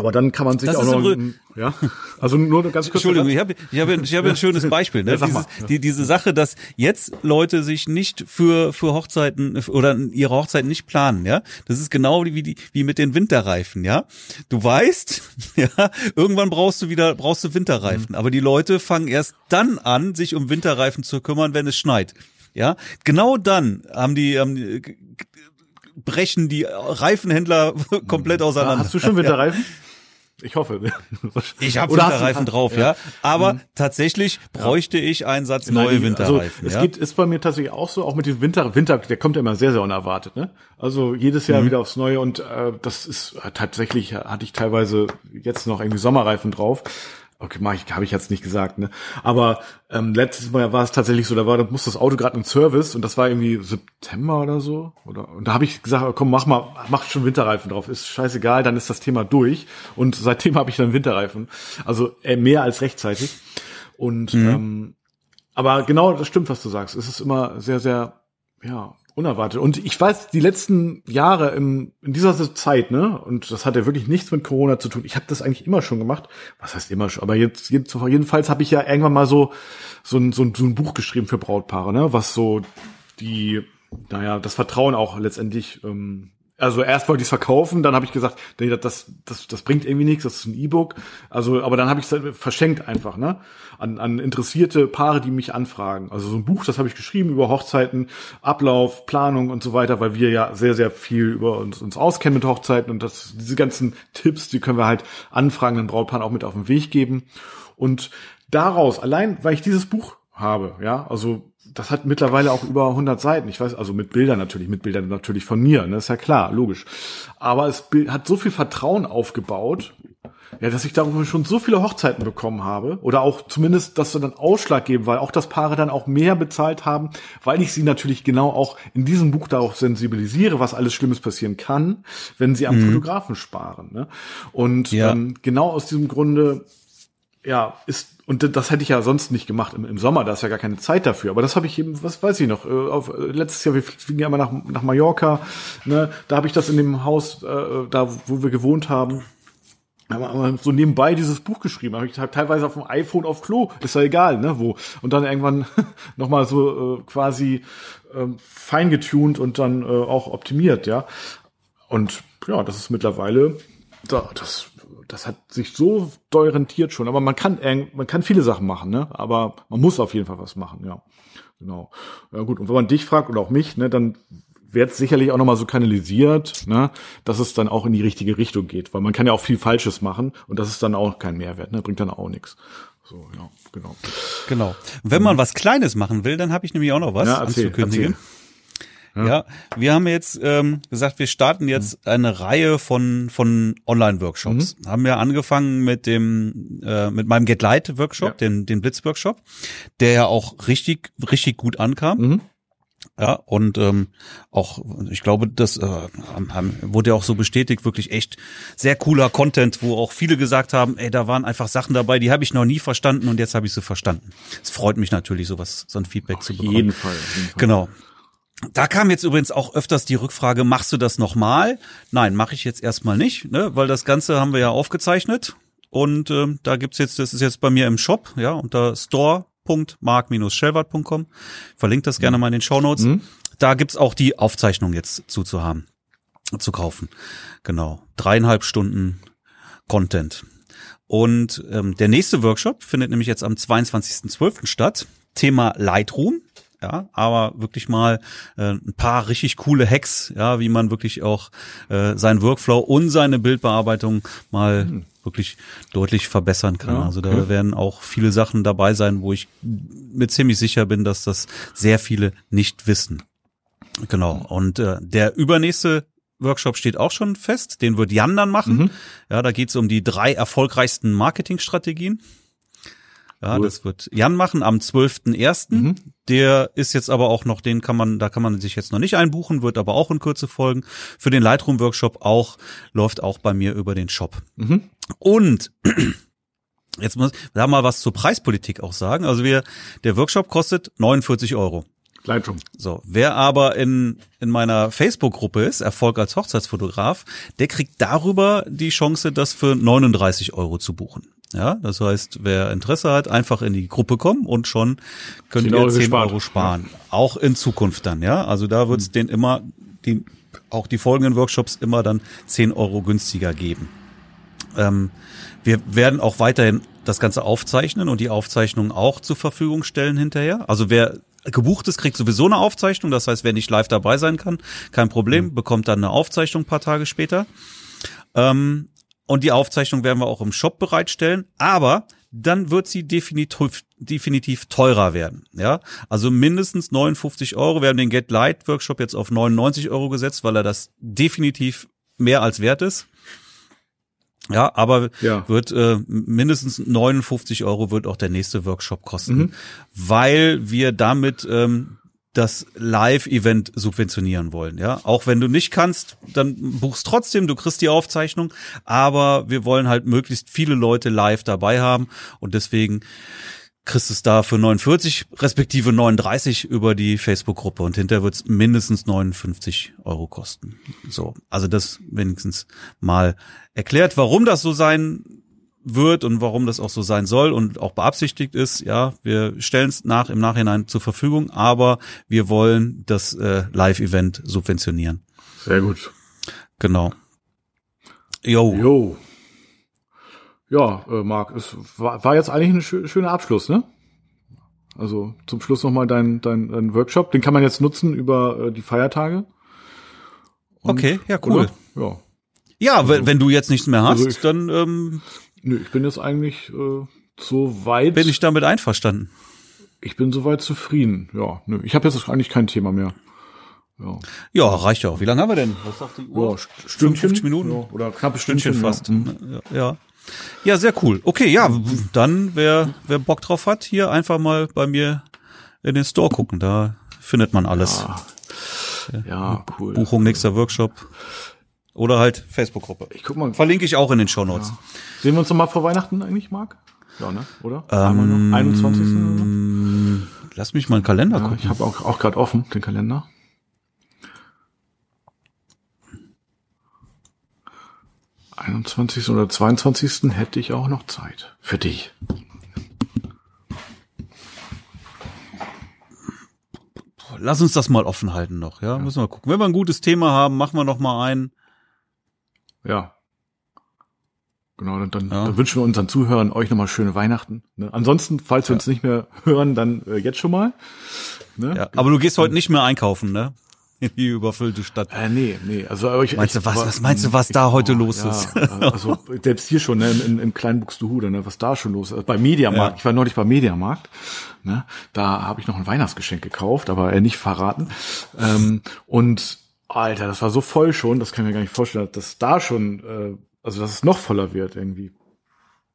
aber dann kann man sich das auch noch, ja, also nur ganz kurz. Entschuldigung, ich habe ich habe ich habe ein schönes Beispiel, ne? Ja, Dieses, die, diese Sache, dass jetzt Leute sich nicht für für Hochzeiten oder ihre Hochzeiten nicht planen, ja? Das ist genau wie die wie mit den Winterreifen, ja? Du weißt, ja, irgendwann brauchst du wieder brauchst du Winterreifen, mhm. aber die Leute fangen erst dann an, sich um Winterreifen zu kümmern, wenn es schneit. Ja, genau dann haben die, haben die brechen die Reifenhändler komplett auseinander. Hast du schon Winterreifen? Ich hoffe. Ich habe Winterreifen drauf, ja. ja. Aber mhm. tatsächlich bräuchte ich einen Satz neue also Winterreifen. Also, es ja? geht, ist bei mir tatsächlich auch so, auch mit dem Winter, Winter, der kommt ja immer sehr, sehr unerwartet, ne? Also jedes Jahr mhm. wieder aufs Neue und äh, das ist tatsächlich, hatte ich teilweise jetzt noch irgendwie Sommerreifen drauf. Okay, mach ich, habe ich jetzt nicht gesagt, ne? Aber ähm, letztes Mal war es tatsächlich so, da war, da musste das Auto gerade im Service und das war irgendwie September oder so. Oder und da habe ich gesagt, komm, mach mal, mach schon Winterreifen drauf. Ist scheißegal, dann ist das Thema durch. Und seitdem habe ich dann Winterreifen. Also äh, mehr als rechtzeitig. Und mhm. ähm, aber genau, das stimmt, was du sagst. Es ist immer sehr, sehr, ja, unerwartet. Und ich weiß, die letzten Jahre im, in dieser Zeit, ne, und das hat ja wirklich nichts mit Corona zu tun. Ich habe das eigentlich immer schon gemacht. Was heißt immer schon? Aber jetzt, jedenfalls habe ich ja irgendwann mal so so ein, so ein, so ein Buch geschrieben für Brautpaare, ne, was so die, naja, das Vertrauen auch letztendlich ähm, also erst wollte ich es verkaufen, dann habe ich gesagt, das, das, das bringt irgendwie nichts, das ist ein E-Book. Also, aber dann habe ich es verschenkt einfach, ne? An, an interessierte Paare, die mich anfragen. Also so ein Buch, das habe ich geschrieben über Hochzeiten, Ablauf, Planung und so weiter, weil wir ja sehr, sehr viel über uns, uns auskennen mit Hochzeiten und das, diese ganzen Tipps, die können wir halt anfragenden Brautpaaren auch mit auf den Weg geben. Und daraus, allein weil ich dieses Buch habe, ja, also das hat mittlerweile auch über 100 Seiten. Ich weiß, also mit Bildern natürlich, mit Bildern natürlich von mir, ne, ist ja klar, logisch. Aber es hat so viel Vertrauen aufgebaut, ja, dass ich darüber schon so viele Hochzeiten bekommen habe oder auch zumindest, dass sie dann Ausschlag geben, weil auch das Paare dann auch mehr bezahlt haben, weil ich sie natürlich genau auch in diesem Buch darauf sensibilisiere, was alles Schlimmes passieren kann, wenn sie am mhm. Fotografen sparen. Ne? Und ja. ähm, genau aus diesem Grunde ja, ist, und das hätte ich ja sonst nicht gemacht im, im Sommer, da ist ja gar keine Zeit dafür. Aber das habe ich eben, was weiß ich noch, äh, auf, äh, letztes Jahr, wir fliegen ja immer nach, nach Mallorca, ne, da habe ich das in dem Haus, äh, da wo wir gewohnt haben, aber so nebenbei dieses Buch geschrieben. Habe ich teilweise auf dem iPhone auf Klo, ist ja egal, ne, wo. Und dann irgendwann nochmal so äh, quasi äh, feingetuned und dann äh, auch optimiert, ja. Und ja, das ist mittlerweile, da, das das hat sich so doll rentiert schon. Aber man kann, man kann viele Sachen machen, ne? Aber man muss auf jeden Fall was machen, ja. Genau. Ja gut, und wenn man dich fragt oder auch mich, ne, dann wird es sicherlich auch nochmal so kanalisiert, ne, dass es dann auch in die richtige Richtung geht. Weil man kann ja auch viel Falsches machen und das ist dann auch kein Mehrwert, ne? Bringt dann auch nichts. So, ja, genau. Genau. Wenn man was Kleines machen will, dann habe ich nämlich auch noch was ja, erzähl, anzukündigen. Erzähl. Ja. ja, wir haben jetzt ähm, gesagt, wir starten jetzt mhm. eine Reihe von von Online-Workshops. Mhm. Haben wir angefangen mit dem äh, mit meinem Get Light Workshop, ja. den den Blitz Workshop, der ja auch richtig richtig gut ankam. Mhm. Ja, und ähm, auch, ich glaube, das äh, haben, wurde ja auch so bestätigt, wirklich echt sehr cooler Content, wo auch viele gesagt haben, ey, da waren einfach Sachen dabei, die habe ich noch nie verstanden und jetzt habe ich sie verstanden. Es freut mich natürlich, sowas, so ein Feedback Auf zu bekommen. Jeden Fall, auf jeden Fall. Genau. Da kam jetzt übrigens auch öfters die Rückfrage, machst du das nochmal? Nein, mache ich jetzt erstmal nicht, ne? weil das Ganze haben wir ja aufgezeichnet. Und äh, da gibt's jetzt, das ist jetzt bei mir im Shop, ja, unter store.mark-schellwart.com. Verlinkt das gerne mal in den Show Notes. Mhm. Da gibt's auch die Aufzeichnung jetzt zuzuhaben, zu kaufen. Genau. Dreieinhalb Stunden Content. Und ähm, der nächste Workshop findet nämlich jetzt am 22.12. statt. Thema Lightroom ja, aber wirklich mal äh, ein paar richtig coole Hacks, ja, wie man wirklich auch äh, seinen Workflow und seine Bildbearbeitung mal mhm. wirklich deutlich verbessern kann. Ja, also da okay. werden auch viele Sachen dabei sein, wo ich mir ziemlich sicher bin, dass das sehr viele nicht wissen. Genau. Und äh, der übernächste Workshop steht auch schon fest. Den wird Jan dann machen. Mhm. Ja, da geht es um die drei erfolgreichsten Marketingstrategien. Ja, cool. das wird Jan machen am 12.01. Mhm. Der ist jetzt aber auch noch, den kann man, da kann man sich jetzt noch nicht einbuchen, wird aber auch in Kürze folgen. Für den Lightroom Workshop auch, läuft auch bei mir über den Shop. Mhm. Und jetzt muss ich da mal was zur Preispolitik auch sagen. Also wir, der Workshop kostet 49 Euro. Lightroom. So, wer aber in, in meiner Facebook-Gruppe ist, Erfolg als Hochzeitsfotograf, der kriegt darüber die Chance, das für 39 Euro zu buchen. Ja, das heißt, wer Interesse hat, einfach in die Gruppe kommen und schon könnt 10 ihr 10 gespart. Euro sparen. Ja. Auch in Zukunft dann, ja. Also da wird es mhm. den immer, die, auch die folgenden Workshops immer dann 10 Euro günstiger geben. Ähm, wir werden auch weiterhin das Ganze aufzeichnen und die Aufzeichnung auch zur Verfügung stellen hinterher. Also wer gebucht ist, kriegt sowieso eine Aufzeichnung. Das heißt, wer nicht live dabei sein kann, kein Problem, mhm. bekommt dann eine Aufzeichnung ein paar Tage später. Ähm, Und die Aufzeichnung werden wir auch im Shop bereitstellen. Aber dann wird sie definitiv, definitiv teurer werden. Ja, also mindestens 59 Euro. Wir haben den Get Light Workshop jetzt auf 99 Euro gesetzt, weil er das definitiv mehr als wert ist. Ja, aber ja. wird äh, mindestens 59 Euro wird auch der nächste Workshop kosten, mhm. weil wir damit ähm, das Live-Event subventionieren wollen. Ja, auch wenn du nicht kannst, dann buchst trotzdem, du kriegst die Aufzeichnung, aber wir wollen halt möglichst viele Leute live dabei haben und deswegen kriegst du es da für 49 respektive 39 über die Facebook-Gruppe und hinterher wird es mindestens 59 Euro kosten. So, also das wenigstens mal erklärt, warum das so sein wird und warum das auch so sein soll und auch beabsichtigt ist. Ja, wir stellen es nach im Nachhinein zur Verfügung, aber wir wollen das äh, Live-Event subventionieren. Sehr gut. Genau. Jo. Jo. Ja, äh, Marc, es war, war jetzt eigentlich ein schö schöner Abschluss, ne? Also zum Schluss nochmal dein, dein, dein Workshop. Den kann man jetzt nutzen über äh, die Feiertage. Und, okay, ja, cool. Oder? Ja. Ja, also, wenn du jetzt nichts mehr hast, also ich, dann ähm, Nö, ich bin jetzt eigentlich äh, so weit. Bin ich damit einverstanden? Ich bin soweit zufrieden. Ja, nö, ich habe jetzt eigentlich kein Thema mehr. Ja. ja, reicht ja auch. Wie lange haben wir denn? Was sagt die Uhr? Ja, Stündchen, 50 Minuten ja, oder knappe Stündchen, Stündchen fast. Ja. ja. Ja, sehr cool. Okay, ja, dann wer wer Bock drauf hat, hier einfach mal bei mir in den Store gucken. Da findet man alles. Ja, ja cool. Buchung nächster Workshop. Oder halt Facebook-Gruppe. Ich guck mal. Verlinke ich auch in den Show Notes. Ja. Sehen wir uns noch mal vor Weihnachten eigentlich, Marc? Ja, ne? Oder? Ähm, 21. Lass mich mal einen Kalender ja, gucken. Ich habe auch, auch gerade offen, den Kalender. Einundzwanzigsten oder zweiundzwanzigsten hätte ich auch noch Zeit. Für dich. Lass uns das mal offen halten noch, ja? ja? Müssen wir gucken. Wenn wir ein gutes Thema haben, machen wir noch mal ein. Ja. Genau, dann, dann, ja. dann wünschen wir unseren Zuhörern euch nochmal schöne Weihnachten. Ne? Ansonsten, falls wir ja. uns nicht mehr hören, dann äh, jetzt schon mal. Ne? Ja, aber du gehst heute nicht mehr einkaufen, ne? In die überfüllte Stadt. Äh, nee, nee. Also, aber ich, meinst du, was, was meinst du, was da heute los ja, ist? also selbst hier schon, ne, in, in kleinen Buxtehude, ne, was da schon los ist. Also, bei Mediamarkt, ja. ich war neulich bei Mediamarkt, ne, da habe ich noch ein Weihnachtsgeschenk gekauft, aber äh, nicht verraten. Ähm, und Alter, das war so voll schon, das kann ich mir gar nicht vorstellen, dass da schon, äh, also dass es noch voller wird irgendwie.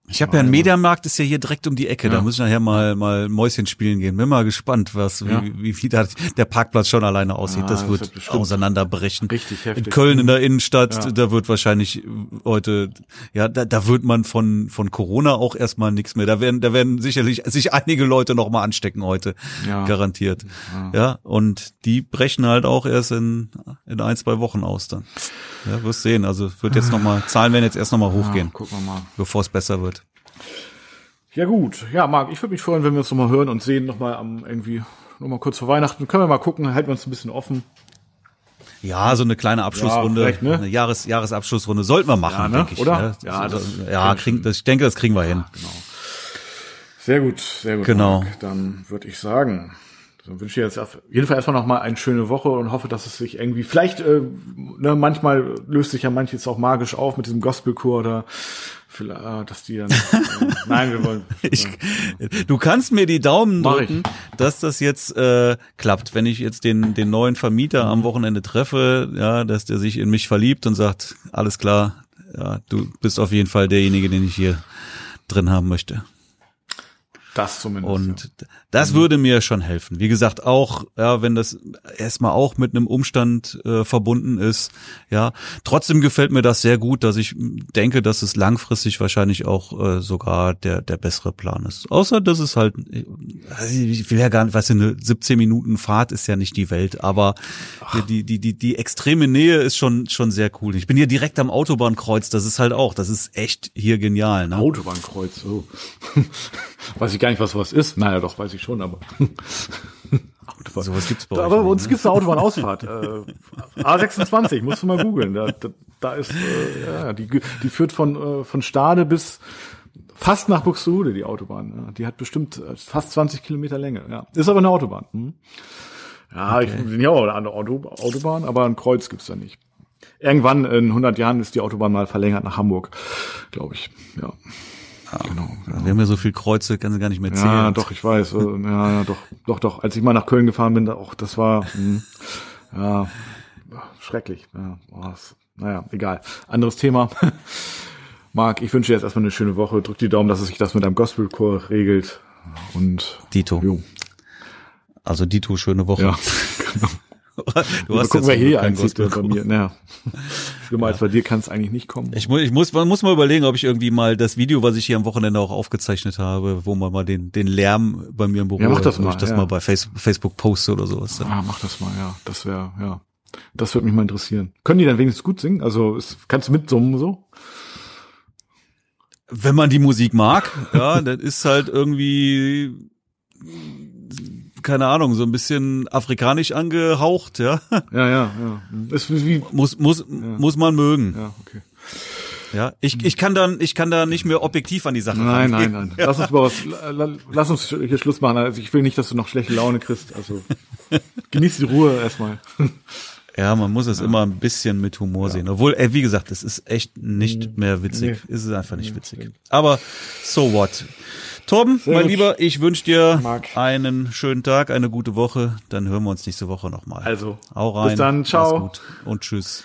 Ich habe ja einen Mediamarkt, ist ja hier direkt um die Ecke. Ja. Da muss ich nachher mal mal Mäuschen spielen gehen. Bin mal gespannt, was ja. wie, wie wie da der Parkplatz schon alleine aussieht. Ah, das, wird das auseinanderbrechen. Richtig heftig. In Köln in der Innenstadt, ja. da wird wahrscheinlich heute ja, da, da wird man von von Corona auch erstmal nichts mehr. Da werden da werden sicherlich sich einige Leute noch mal anstecken heute, ja. garantiert. Ja. und die brechen halt auch erst in in ein zwei Wochen aus dann. Ja, wirst sehen. Also wird jetzt noch mal Zahlen werden jetzt erst noch mal hochgehen. gucken wir mal, bevor es besser wird. Ja gut, ja Marc, ich würde mich freuen, wenn wir uns nochmal hören und sehen, nochmal am irgendwie nochmal kurz vor Weihnachten. Können wir mal gucken, halten wir uns ein bisschen offen. Ja, so eine kleine Abschlussrunde, ja, ne? eine Jahres Jahresabschlussrunde sollten wir machen, ja, ne? denke ich. Oder? Ne? Ja, das, ja, kriegen, das, ich denke, das kriegen wir hin. Genau. Sehr gut, sehr gut. Genau. Marc. Dann würde ich sagen, dann wünsche ich jetzt auf jeden Fall erstmal noch mal eine schöne Woche und hoffe, dass es sich irgendwie, vielleicht, äh, ne, manchmal löst sich ja manches auch magisch auf mit diesem Gospelchor oder vielleicht, äh, dass die dann, äh, nein, wir wollen. ich, du kannst mir die Daumen drücken, dass das jetzt äh, klappt. Wenn ich jetzt den, den neuen Vermieter am Wochenende treffe, ja, dass der sich in mich verliebt und sagt, alles klar, ja, du bist auf jeden Fall derjenige, den ich hier drin haben möchte. Das zumindest. Und ja. das mhm. würde mir schon helfen. Wie gesagt, auch, ja, wenn das erstmal auch mit einem Umstand äh, verbunden ist, ja. Trotzdem gefällt mir das sehr gut, dass ich denke, dass es langfristig wahrscheinlich auch äh, sogar der, der bessere Plan ist. Außer, dass es halt, ich will ja gar nicht, weißt du, eine 17 Minuten Fahrt ist ja nicht die Welt, aber die, die, die, die extreme Nähe ist schon, schon sehr cool. Ich bin hier direkt am Autobahnkreuz, das ist halt auch, das ist echt hier genial, ne? Autobahnkreuz, oh. Weiß ich gar nicht, was sowas ist. Naja, doch, weiß ich schon, aber. Autobahn. Sowas gibt's bei euch. Aber bei uns ne? gibt's eine Autobahnausfahrt. äh, A26, musst du mal googeln. Da, da, da ist, äh, ja, die, die führt von, äh, von Stade bis fast nach Buxtehude, die Autobahn. Ja. Die hat bestimmt äh, fast 20 Kilometer Länge. Ja. Ist aber eine Autobahn. Hm. Ja, okay. ich bin ja auch eine Autobahn, aber ein Kreuz gibt's da nicht. Irgendwann in 100 Jahren ist die Autobahn mal verlängert nach Hamburg, glaube ich. Ja. Ja, genau, genau. Wir haben ja so viel Kreuze, kann sie gar nicht mehr zählen. Ja, doch, ich weiß. Äh, ja, doch, doch, doch. Als ich mal nach Köln gefahren bin, auch das war, mh, hm, ja, schrecklich. Ja, oh, naja, egal. Anderes Thema. Marc, ich wünsche dir jetzt erstmal eine schöne Woche. Drück die Daumen, dass es sich das mit einem Gospelchor regelt. Und Dito. Jo. Also Dito, schöne Woche. Ja, genau. Du hast gucken, wer hier einzieht bei mir. Naja. Schlimmer ja. als bei dir kann es eigentlich nicht kommen. Ich muss, ich muss, man muss mal überlegen, ob ich irgendwie mal das Video, was ich hier am Wochenende auch aufgezeichnet habe, wo man mal den, den Lärm bei mir im Büro, ja, mach das mal, ich das ja. mal bei Facebook, Facebook poste oder sowas. Ah, mach das mal, ja. Das wäre, ja. Das würde mich mal interessieren. Können die dann wenigstens gut singen? Also ist, kannst du mitsummen so? Wenn man die Musik mag, ja, das ist halt irgendwie keine Ahnung, so ein bisschen afrikanisch angehaucht, ja. Ja, ja, ja. Ist wie, muss muss ja. muss man mögen. Ja, okay. Ja, ich, ich kann dann, ich kann da nicht mehr objektiv an die Sache Nein, rangehen. nein, nein. Lass uns mal was, lass uns hier Schluss machen. Also ich will nicht, dass du noch schlechte Laune kriegst. Also genieß die Ruhe erstmal. Ja, man muss es ja. immer ein bisschen mit Humor ja. sehen. Obwohl, ey, wie gesagt, es ist echt nicht mehr witzig. Nee. Es ist einfach nicht witzig. Aber so what? Torben, Sehr mein gut. Lieber, ich wünsche dir Marc. einen schönen Tag, eine gute Woche. Dann hören wir uns nächste Woche nochmal. Also, hau rein. Bis dann, ciao. und tschüss.